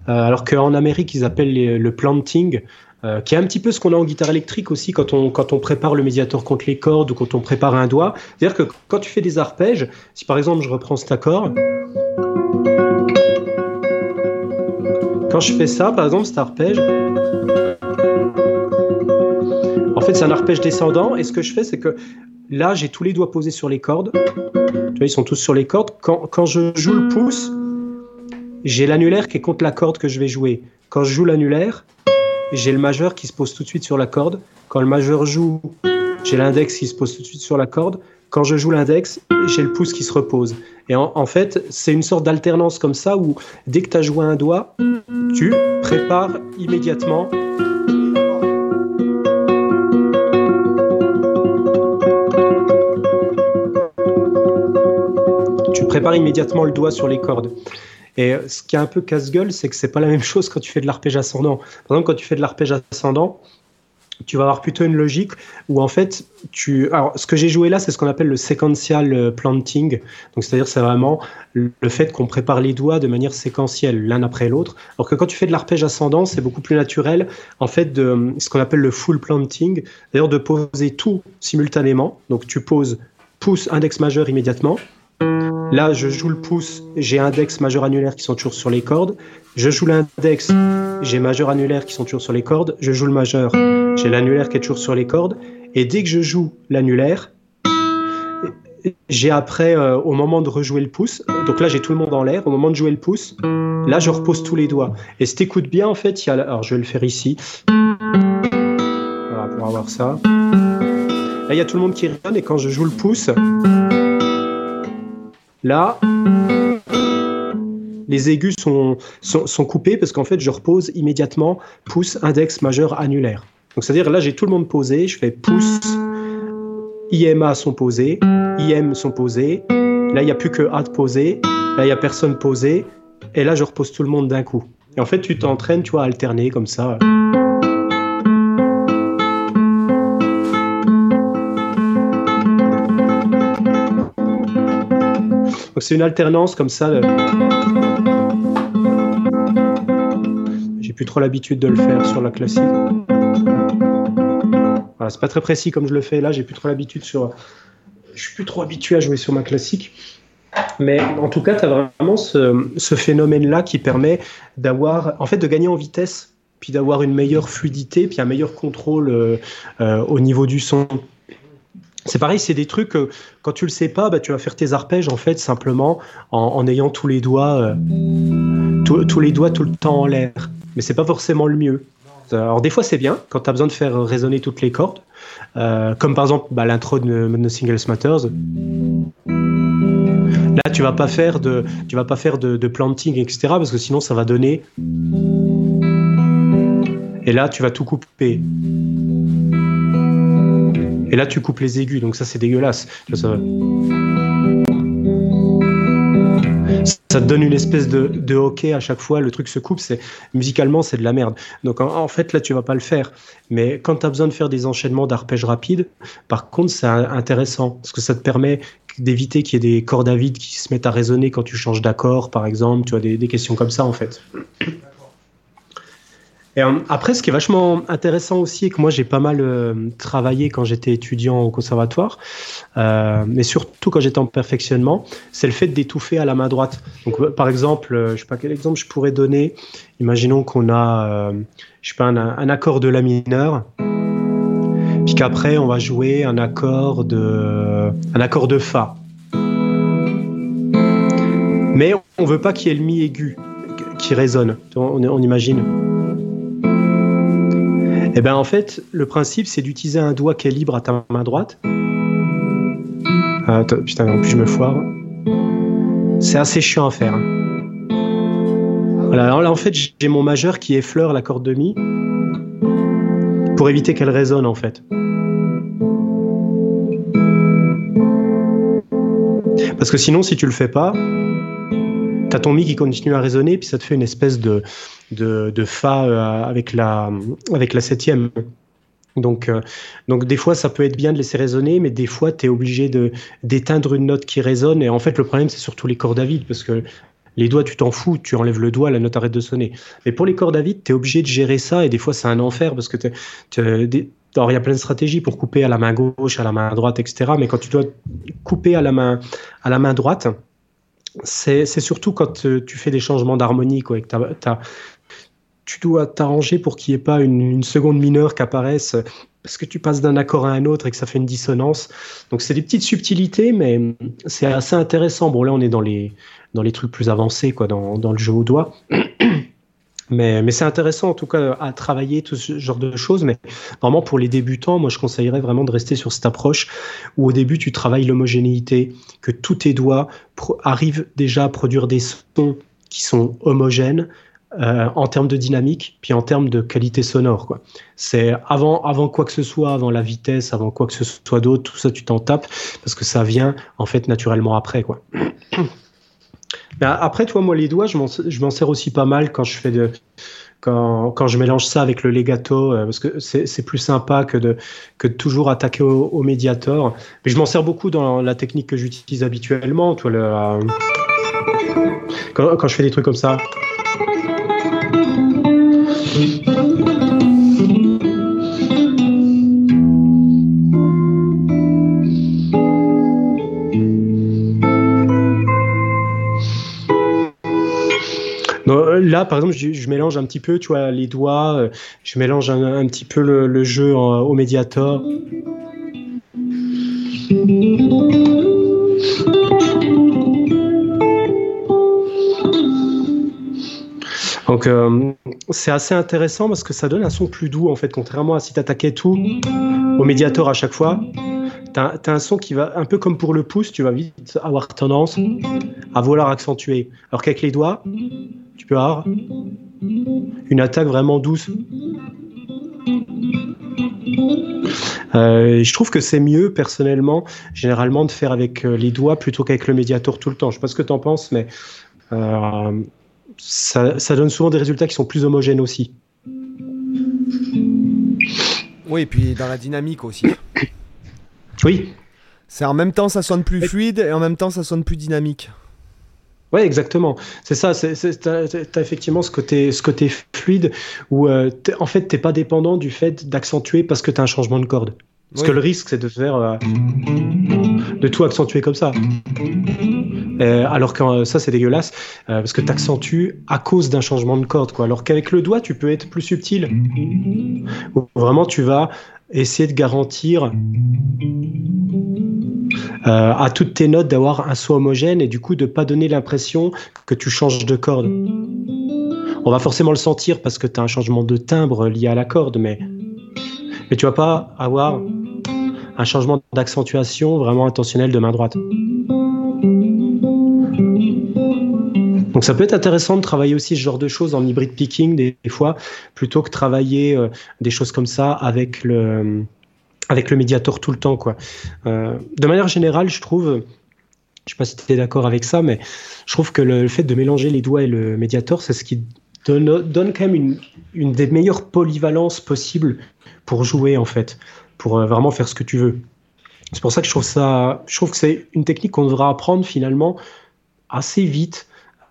euh, alors qu'en Amérique, ils appellent le planting, euh, qui est un petit peu ce qu'on a en guitare électrique aussi quand on, prépare le médiator contre les cordes ou quand on prépare un doigt. C'est-à-dire que quand tu fais des arpèges, si par exemple je reprends cet accord, quand je fais ça, par exemple, cet arpège, en fait, c'est un arpège descendant. Et ce que je fais, c'est que là, j'ai tous les doigts posés sur les cordes. Tu vois, ils sont tous sur les cordes. Quand je joue le pouce, j'ai l'annulaire qui est contre la corde que je vais jouer. Quand je joue l'annulaire, j'ai le majeur qui se pose tout de suite sur la corde. Quand le majeur joue, j'ai l'index qui se pose tout de suite sur la corde. Quand je joue l'index, j'ai le pouce qui se repose. Et en, fait, c'est une sorte d'alternance comme ça où dès que tu as joué un doigt, tu prépares immédiatement tu prépares immédiatement le doigt sur les cordes. Et ce qui est un peu casse-gueule, c'est que c'est pas la même chose quand tu fais de l'arpège ascendant. Par exemple, quand tu fais de l'arpège ascendant, tu vas avoir plutôt une logique où en fait, tu. Alors, ce que j'ai joué là, c'est ce qu'on appelle le sequential euh, planting. Donc, c'est-à-dire, c'est vraiment le fait qu'on prépare les doigts de manière séquentielle, l'un après l'autre. Alors que quand tu fais de l'arpège ascendant, c'est beaucoup plus naturel, en fait, de ce qu'on appelle le full planting, d'ailleurs, de poser tout simultanément. Donc, tu poses pouce index majeur immédiatement. Là, je joue le pouce, j'ai index, majeur, annulaire qui sont toujours sur les cordes. Je joue l'index, j'ai majeur, annulaire qui sont toujours sur les cordes. Je joue le majeur, j'ai l'annulaire qui est toujours sur les cordes. Et dès que je joue l'annulaire, j'ai après, euh, au moment de rejouer le pouce, donc là j'ai tout le monde en l'air, au moment de jouer le pouce, là je repose tous les doigts. Et si t'écoutes bien, en fait, il y a, alors je vais le faire ici. Voilà, pour avoir ça. Là, il y a tout le monde qui résonne et quand je joue le pouce, Là, les aigus sont, coupés parce qu'en fait, je repose immédiatement pouce, index, majeur, annulaire. Donc, c'est-à-dire là, j'ai tout le monde posé, je fais pouce, IMA sont posés, IM sont posés. Là, il n'y a plus que A de poser. Là, il n'y a personne posé. Et là, je repose tout le monde d'un coup. Et en fait, tu t'entraînes, tu vois, à alterner comme ça. Donc c'est une alternance comme ça. J'ai plus trop l'habitude de le faire sur la classique. Voilà, c'est pas très précis comme je le fais là. J'ai plus trop l'habitude sur. Je suis plus trop habitué à jouer sur ma classique. Mais en tout cas, tu as vraiment ce, phénomène-là qui permet d'avoir, en fait, de gagner en vitesse, puis d'avoir une meilleure fluidité, puis un meilleur contrôle euh, euh, au niveau du son. C'est pareil, c'est des trucs que quand tu le sais pas, bah, tu vas faire tes arpèges en fait simplement en, ayant tous les doigts, euh, tous les doigts tout le temps en l'air. Mais c'est pas forcément le mieux. Alors des fois c'est bien quand tu as besoin de faire résonner toutes les cordes, euh, comme par exemple bah, l'intro de Nothing Else Matters. Là tu vas pas faire de, tu vas pas faire de, de planting etc parce que sinon ça va donner. Et là tu vas tout couper. Et là, tu coupes les aigus, donc ça, c'est dégueulasse. Ça, ça te donne une espèce de, hockey à chaque fois, le truc se coupe, c'est musicalement c'est de la merde. Donc en, fait là tu vas pas le faire. Mais quand tu as besoin de faire des enchaînements d'arpèges rapides, par contre c'est intéressant parce que ça te permet d'éviter qu'il y ait des cordes à vide qui se mettent à résonner quand tu changes d'accord par exemple, tu vois des questions comme ça en fait. Euh, après, ce qui est vachement intéressant aussi, et que moi j'ai pas mal euh, travaillé quand j'étais étudiant au conservatoire, euh, mais surtout quand j'étais en perfectionnement, c'est le fait d'étouffer à la main droite. Donc, par exemple, je sais pas quel exemple je pourrais donner. Imaginons qu'on a, je sais pas, un, accord de la mineur, puis qu'après on va jouer un accord de, un accord de fa. Mais on veut pas qu'il y ait le mi aigu qui résonne. On, on imagine. Eh bien, en fait, le principe, c'est d'utiliser un doigt qui est libre à ta main droite. Ah, putain, en plus, je me foire. C'est assez chiant à faire. Voilà, là, en fait, j'ai mon majeur qui effleure la corde de mi pour éviter qu'elle résonne, en fait. Parce que sinon, si tu le fais pas, t'as ton mi qui continue à résonner, puis ça te fait une espèce de, de, Fa euh, avec, la, avec la septième. Donc, euh, donc des fois, ça peut être bien de laisser résonner, mais des fois, tu es obligé d'éteindre une note qui résonne. Et en fait, le problème, c'est surtout les cordes à vide, parce que les doigts, tu t'en fous, tu enlèves le doigt, la note arrête de sonner. Mais pour les cordes à vide, tu es obligé de gérer ça, et des fois, c'est un enfer, parce que il y a plein de stratégies pour couper à la main gauche, à la main droite, etc. Mais quand tu dois couper à la main, à la main droite, c'est surtout quand euh, tu fais des changements d'harmonie, quoi, et que tu dois t'arranger pour qu'il n'y ait pas une, seconde mineure qui apparaisse parce que tu passes d'un accord à un autre et que ça fait une dissonance. Donc c'est des petites subtilités, mais c'est assez intéressant. Bon là on est dans les, dans les trucs plus avancés, quoi, dans, dans le jeu au doigt. Mais, mais c'est intéressant en tout cas à travailler tout ce genre de choses. Mais vraiment pour les débutants, moi je conseillerais vraiment de rester sur cette approche où au début tu travailles l'homogénéité, que tous tes doigts arrivent déjà à produire des sons qui sont homogènes, euh, en termes de dynamique, puis en termes de qualité sonore. Quoi. C'est avant, avant quoi que ce soit, avant la vitesse, avant quoi que ce soit d'autre, tout ça tu t'en tapes parce que ça vient en fait naturellement après. Quoi. Mais après, toi, moi, les doigts, je m'en sers aussi pas mal quand je fais de, quand, quand, je mélange ça avec le legato, euh, parce que c'est plus sympa que de, que de toujours attaquer au, au médiator. Mais je m'en sers beaucoup dans la technique que j'utilise habituellement. Toi, le, euh, quand, quand, je fais des trucs comme ça. Là, par exemple, je, mélange un petit peu, tu vois, les doigts, je mélange un, petit peu le, jeu au Mediator. Donc euh, c'est assez intéressant parce que ça donne un son plus doux en fait, contrairement à si tu attaquais tout au médiateur à chaque fois. Tu as, un son qui va un peu comme pour le pouce, tu vas vite avoir tendance à vouloir accentuer. Alors qu'avec les doigts, tu peux avoir une attaque vraiment douce. Euh, je trouve que c'est mieux personnellement, généralement, de faire avec euh, les doigts plutôt qu'avec le médiateur tout le temps. Je sais pas ce que tu en penses, mais ça, donne souvent des résultats qui sont plus homogènes aussi. Oui, et puis dans la dynamique aussi. Oui. C'est en même temps ça sonne plus fluide et en même temps ça sonne plus dynamique. Oui, exactement. C'est ça. Tu as, effectivement ce côté, ce côté fluide où, euh, en fait, tu n'es pas dépendant du fait d'accentuer parce que tu as un changement de corde. Parce que le risque, c'est de faire. Euh, de tout accentuer comme ça. Euh, alors que ça, c'est dégueulasse, parce que tu accentues à cause d'un changement de corde. Quoi. Alors qu'avec le doigt, tu peux être plus subtil. Vraiment, tu vas essayer de garantir à toutes tes notes d'avoir un son homogène et du coup de pas donner l'impression que tu changes de corde. On va forcément le sentir parce que tu as un changement de timbre lié à la corde, mais, mais tu vas pas avoir un changement d'accentuation vraiment intentionnel de main droite. Donc ça peut être intéressant de travailler aussi ce genre de choses en hybride picking des, fois, plutôt que travailler euh, des choses comme ça avec le, avec le médiator tout le temps. Quoi. Euh, de manière générale, je trouve, je sais pas si tu es d'accord avec ça, mais je trouve que le, fait de mélanger les doigts et le médiator, c'est ce qui donne, quand même une, une des meilleures polyvalences possibles pour jouer en fait pour euh, vraiment faire ce que tu veux. C'est pour ça que je trouve ça, je trouve que c'est une technique qu'on devra apprendre finalement assez vite.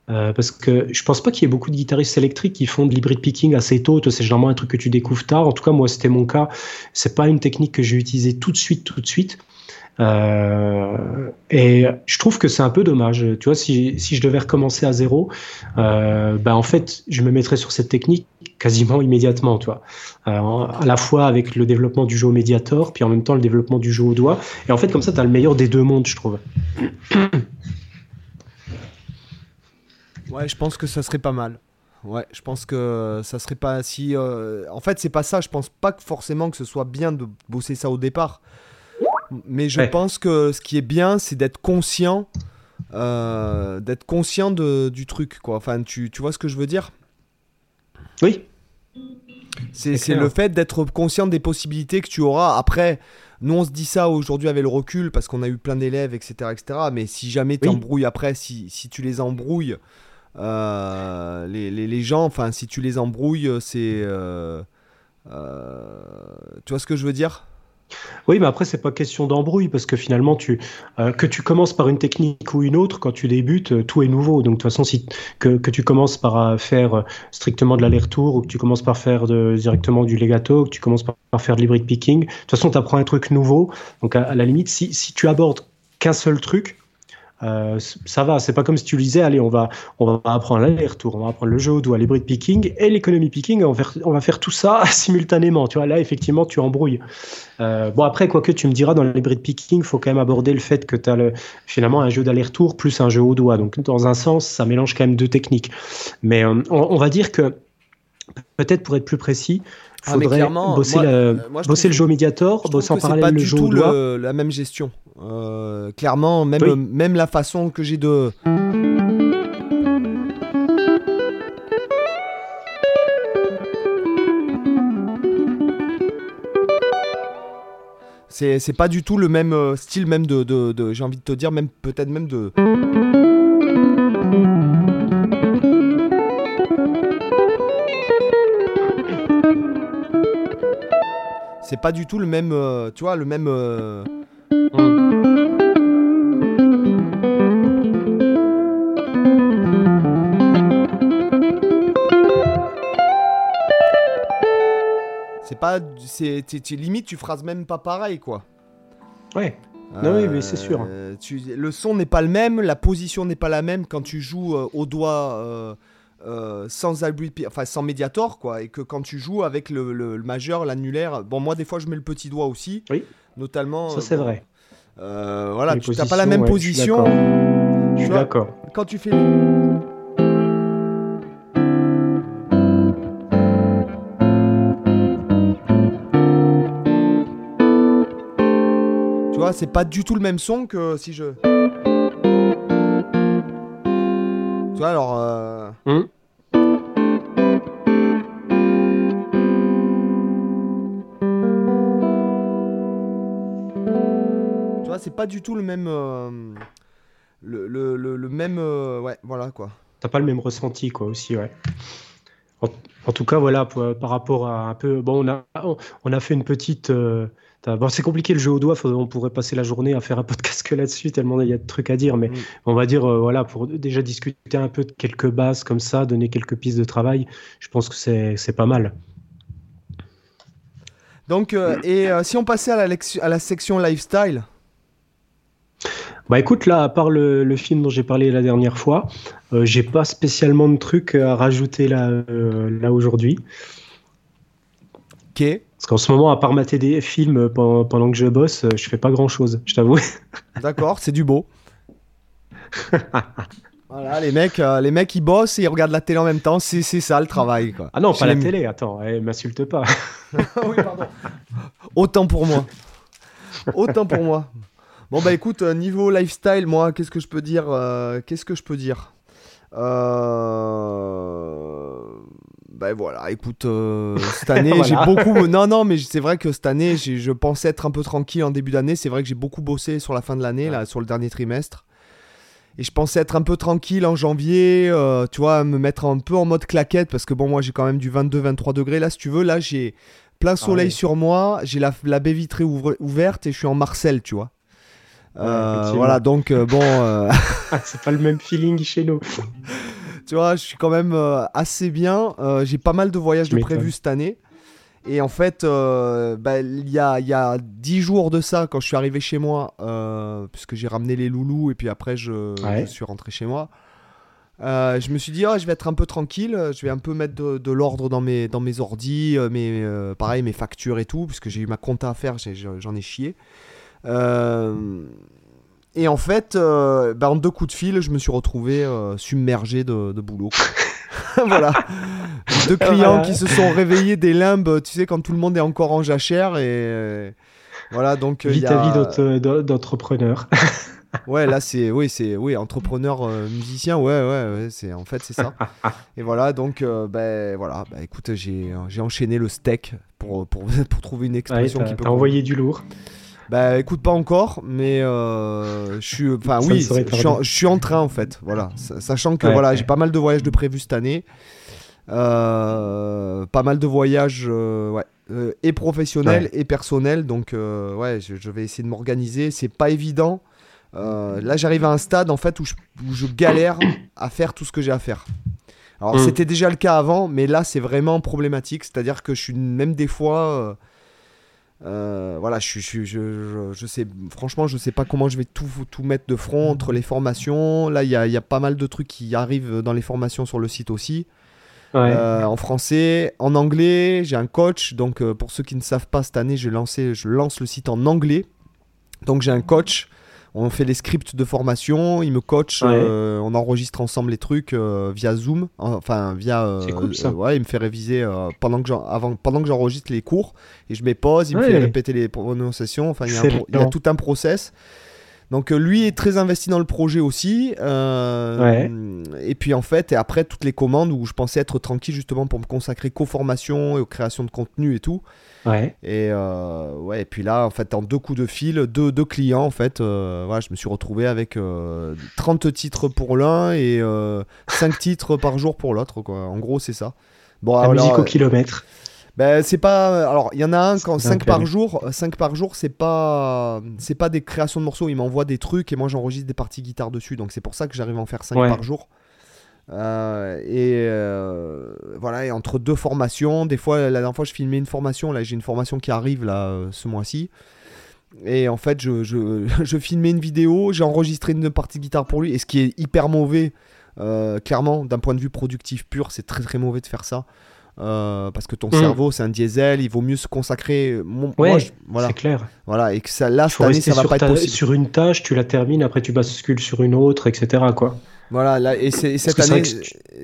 Euh, parce que je pense pas qu'il y ait beaucoup de guitaristes électriques qui font de l'hybrid picking assez tôt. C'est généralement un truc que tu découvres tard. En tout cas, moi, c'était mon cas. C'est pas une technique que j'ai utilisée tout de suite, tout de suite. Euh, et je trouve que c'est un peu dommage. Tu vois, si, si je devais recommencer à zéro, ben en fait, je me mettrais sur cette technique quasiment immédiatement, tu à la fois avec le développement du jeu au médiator, puis en même temps le développement du jeu au doigt. Et en fait, comme ça, tu as le meilleur des deux mondes, je trouve. Ouais, je pense que ça serait pas mal. Ouais, je pense que ça serait pas si. En fait, c'est pas ça. Je pense pas que forcément que ce soit bien de bosser ça au départ. Mais je pense que ce qui est bien, c'est d'être conscient, euh, d'être conscient de, du truc, quoi. Enfin, tu, tu vois ce que je veux dire? Oui. C'est le fait d'être conscient des possibilités que tu auras. Après, nous, on se dit ça aujourd'hui avec le recul parce qu'on a eu plein d'élèves, etc., etc. Mais si jamais tu embrouilles après, si, si, tu les embrouilles, euh, les, gens, enfin, si tu les embrouilles, c'est. Euh, tu vois ce que je veux dire? Oui, mais après, c'est pas question d'embrouille parce que finalement, tu, euh, que tu commences par une technique ou une autre, quand tu débutes, euh, tout est nouveau. Donc, de toute façon, que, que tu commences par euh, faire strictement de l'aller-retour ou que tu commences par faire directement du legato, que tu commences par, faire de l'hybrid picking, de toute façon, tu apprends un truc nouveau. Donc, à, à la limite, si, si tu abordes qu'un seul truc, euh, ça va, c'est pas comme si tu disais, allez, on va, on va apprendre l'aller-retour, on va apprendre le jeu au doigt, les picking et l'économie picking, on va, faire, on va faire tout ça simultanément. Tu vois, là, effectivement, tu embrouilles. Euh, bon, après, quoi que tu me diras, dans les picking, il faut quand même aborder le fait que tu as le, finalement un jeu d'aller-retour plus un jeu au doigt. Donc, dans un sens, ça mélange quand même deux techniques. Mais euh, on, va dire que, peut-être pour être plus précis, il ah, faudrait bosser, bosser le jeu au médiator, bosser en parallèle le jeu au doigt. la même gestion. Euh, clairement, même, même la façon que j'ai de. C'est pas du tout le même euh, style, même de. de, j'ai envie de te dire, même peut-être même de. C'est pas du tout le même. Euh, tu vois, le même. C'est pas. C'est, limite, tu phrases même pas pareil, quoi. Ouais. non, oui, mais c'est sûr. Euh, tu, le son n'est pas le même, la position n'est pas la même quand tu joues euh, au doigt. euh, sans albuit, enfin sans médiator, quoi, et que quand tu joues avec le, le- le majeur, l'annulaire, bon, moi des fois je mets le petit doigt aussi, Oui. notamment. Ça, c'est bon, vrai. voilà, Les tu n'as pas la même ouais, position. Je suis d'accord. Quand tu fais. Vois, c'est pas du tout le même son que si je. Tu vois, alors. euh, Hum. Tu vois, c'est pas du tout le même. euh, Le, le, le, le même. euh, Ouais, voilà quoi. T'as pas le même ressenti, quoi, aussi, ouais. En, en tout cas, voilà, pour- par rapport à un peu. Bon, on a, on, on a fait une petite. euh, bon, c'est compliqué le jeu au doigt, on pourrait passer la journée à faire un podcast que là-dessus, tellement il y a de trucs à dire, mais Mm. on va dire, euh, voilà, pour déjà discuter un peu de quelques bases comme ça, donner quelques pistes de travail, je pense que c'est pas mal. Donc, euh, et si on passait à la, lec- à la section lifestyle? Bah écoute, là, à part le, le film dont j'ai parlé la dernière fois, euh, j'ai pas spécialement de trucs à rajouter là, euh, là aujourd'hui. Ok. Parce qu'en ce moment, à part mater des films euh, pendant, pendant que je bosse, je fais pas grand chose, je t'avoue. D'accord, c'est du beau. voilà, les mecs, euh, les mecs ils bossent et ils regardent la télé en même temps, c'est ça le travail quoi. Ah non, pas la télé, attends, eh, m'insulte pas. oui, pardon. Autant pour moi. Autant pour moi. Bon bah écoute, niveau lifestyle, moi, qu'est-ce que je peux dire euh, Qu'est-ce que je peux dire? Ben voilà, écoute, euh, cette année Voilà. j'ai beaucoup. Non, non, mais c'est vrai que cette année, j'ai- je pensais être un peu tranquille en début d'année. C'est vrai que j'ai beaucoup bossé sur la fin de l'année, là, sur le dernier trimestre. Et je pensais être un peu tranquille en janvier, euh, tu vois, me mettre un peu en mode claquette, parce que bon, moi j'ai quand même du 22-23 degrés. Là, si tu veux, là j'ai plein soleil ouais. sur moi, j'ai la, la baie vitrée ouvre- ouverte et je suis en Marcel, tu vois. Euh, voilà, donc euh, bon, euh, Ah, c'est pas le même feeling chez nous. tu vois, je suis quand même assez bien. J'ai pas mal de voyages de prévus cette année. Et en fait, bah, il y, a, y a 10 jours de ça, quand je suis arrivé chez moi, puisque j'ai ramené les loulous et puis après je, Ouais. je suis rentré chez moi, je me suis dit, ah, je vais être un peu tranquille, je vais un peu mettre de, de l'ordre dans mes, dans mes ordis, mes, pareil, mes factures et tout, puisque j'ai eu ma compta à faire, j'en ai chié. Euh, et en fait, euh, bah, en deux coups de fil, je me suis retrouvé euh, submergé de, de boulot. voilà. Deux clients Voilà. qui se sont réveillés des limbes, tu sais, quand tout le monde est encore en jachère. Et voilà, donc. Vite à vie d'entre- d'en- d'entrepreneur. Ouais, là, c'est. Oui, c'est. Oui, entrepreneur, euh, musicien, ouais, ouais, ouais, c'est, en fait, c'est ça. et voilà, donc, euh, ben, voilà, bah, écoute, j'ai, j'ai enchaîné le steak pour, pour, pour trouver une expression qui peut. t'as envoyé du lourd. Bah écoute pas encore, mais euh, je suis, enfin Ça oui, ne saurait je suis, en, tarder. je suis en train en fait, voilà, Sa- sachant que Ouais, voilà, ouais. j'ai pas mal de voyages de prévus cette année, Euh, pas mal de voyages, euh, ouais, euh, et professionnels et personnels, donc euh, ouais, je, je vais essayer de m'organiser, c'est pas évident. Euh, là, j'arrive à un stade en fait où je, où je galère à faire tout ce que j'ai à faire. Alors Mm. c'était déjà le cas avant, mais là c'est vraiment problématique, c'est-à-dire que je suis même des fois. Euh, voilà, je, je, je, je, je sais, franchement, je sais pas comment je vais tout, tout mettre de front entre les formations. Là, il y a, il y a pas mal de trucs qui arrivent dans les formations sur le site aussi. Ouais. Euh, en français, en anglais, j'ai un coach. Donc, euh, pour ceux qui ne savent pas, cette année, j'ai lancé, je lance le site en anglais. Donc, j'ai un coach. On fait les scripts de formation. Il me coach. Ouais. euh, on enregistre ensemble les trucs euh, via Zoom. Enfin, via. euh, cool, ça. euh, ouais, il me fait réviser euh, pendant que j'en- avant, pendant que j'enregistre les cours. Et je mets pause. Il me fait répéter les prononciations. Enfin, il y, a un il y a tout un process. Donc euh, lui est très investi dans le projet aussi. euh, Et puis en fait, et après toutes les commandes où je pensais être tranquille justement pour me consacrer qu'aux formations et aux créations de contenu et tout. Ouais. Et euh, ouais, et puis là, en fait, en deux coups de fil, deux, deux clients, en fait, euh, voilà, je me suis retrouvé avec euh, 30 titres pour l'un et 5 titres par jour pour l'autre. En gros, c'est ça. Bon, La alors, musique au kilomètre. Ben, c'est pas. Alors, il y en a un quand C'est 5 un par jour. 5 par jour, c'est pas. C'est pas des créations de morceaux. Il m'envoie des trucs et moi j'enregistre des parties guitare dessus. Donc c'est pour ça que j'arrive à en faire 5 Ouais. par jour. Euh, et euh, voilà, et entre deux formations, des fois, la dernière fois, je filmais une formation. Là, j'ai une formation qui arrive là euh, ce mois-ci. Et en fait, je, je, je filmais une vidéo, j'ai enregistré une partie de guitare pour lui. Et ce qui est hyper mauvais Euh, clairement, d'un point de vue productif pur, c'est très très mauvais de faire ça. Euh, parce que ton Mm. cerveau, c'est un diesel, il vaut mieux se consacrer. Mon- Ouais, moi, je- voilà, c'est clair. voilà, et que ça, là, cette année, ça va pas être possible. sur une tâche, tu la termines, après tu bascules sur une autre, etc. Quoi. Voilà, là, et, cette, année,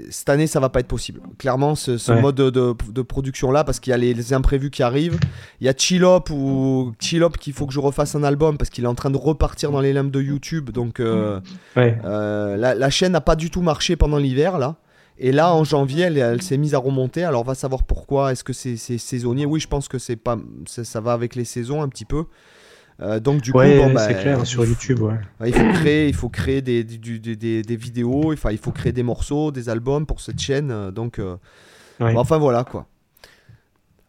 cette année, ça va pas être possible. Clairement, ce, ce Ouais. mode de, de- de production là, parce qu'il y a les, les imprévus qui arrivent. Il y a Chillop ou Chillop qu'il faut que je refasse un album parce qu'il est en train de repartir dans les limbes de YouTube. Donc euh, Ouais. euh, la, la chaîne n'a pas du tout marché pendant l'hiver là. Et là, en janvier, elle, elle s'est mise à remonter. Alors, on va savoir pourquoi. Est-ce que c'est saisonnier? Oui, je pense que c'est pas, ça, ça va avec les saisons un petit peu. Euh, donc, du ouais, coup, bon, bah, c'est clair, sur YouTube. Ouais. Il faut créer, il faut créer des, vidéos, enfin, il faut créer des morceaux, des albums pour cette chaîne. euh, Donc, euh, Ouais. enfin voilà quoi.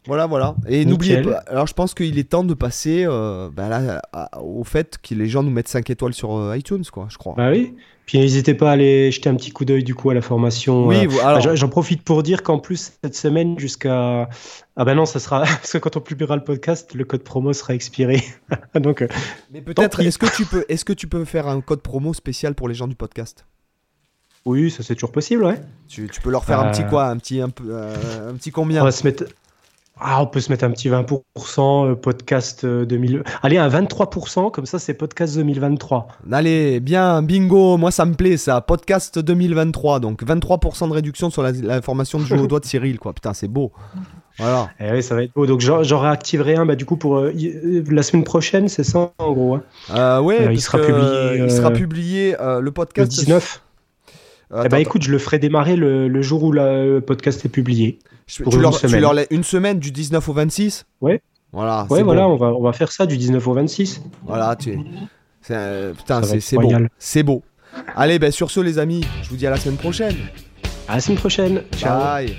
Voilà, voilà. Et n'oubliez pas, alors je pense qu'il est temps de passer bah là, à- au fait que les gens nous mettent 5 étoiles sur iTunes, quoi, je crois. Bah oui. Puis n'hésitez pas à aller jeter un petit coup d'œil du coup à la formation. oui, euh, bah, alors, j'en- profite pour dire qu'en plus cette semaine jusqu'à ah ben non ça sera parce que quand on publiera le podcast le code promo sera expiré donc euh, mais peut-être, est-ce que, tu peux, est-ce que tu peux faire un code promo spécial pour les gens du podcast? Oui ça c'est toujours possible ouais. tu, tu peux leur faire un Euh. petit quoi Un petit, un, peu, euh, un petit combien? On va se mettre ah on peut se mettre un petit 20% euh, podcast euh, 2000 allez un 23% comme ça c'est podcast 2023 Allez, bien, bingo, moi ça me plaît ça. Podcast 2023, donc 23% de réduction sur la, formation de jeu au doigt de Cyril, quoi. Putain, c'est beau. Voilà. Eh oui ça va être beau donc j'en réactiverai un bah du coup pour euh, euh, la semaine prochaine c'est ça en gros hein? Euh, ouais, Euh, il sera que, publié, euh, euh, il sera publié euh, le le podcast. 19 Euh, eh ben attends, écoute je le ferai démarrer le, le jour où le podcast est publié je- pour tu, une leur, tu semaine. leur laisses une semaine du 19 au 26 Ouais. Voilà. ouais voilà bon. on va on va faire ça du 19 au 26 Voilà, tu c'est, euh, Putain, c'est, beau. C'est beau. Allez, ben sur ce, les amis, je vous dis à la semaine prochaine. à la semaine prochaine ciao Bye.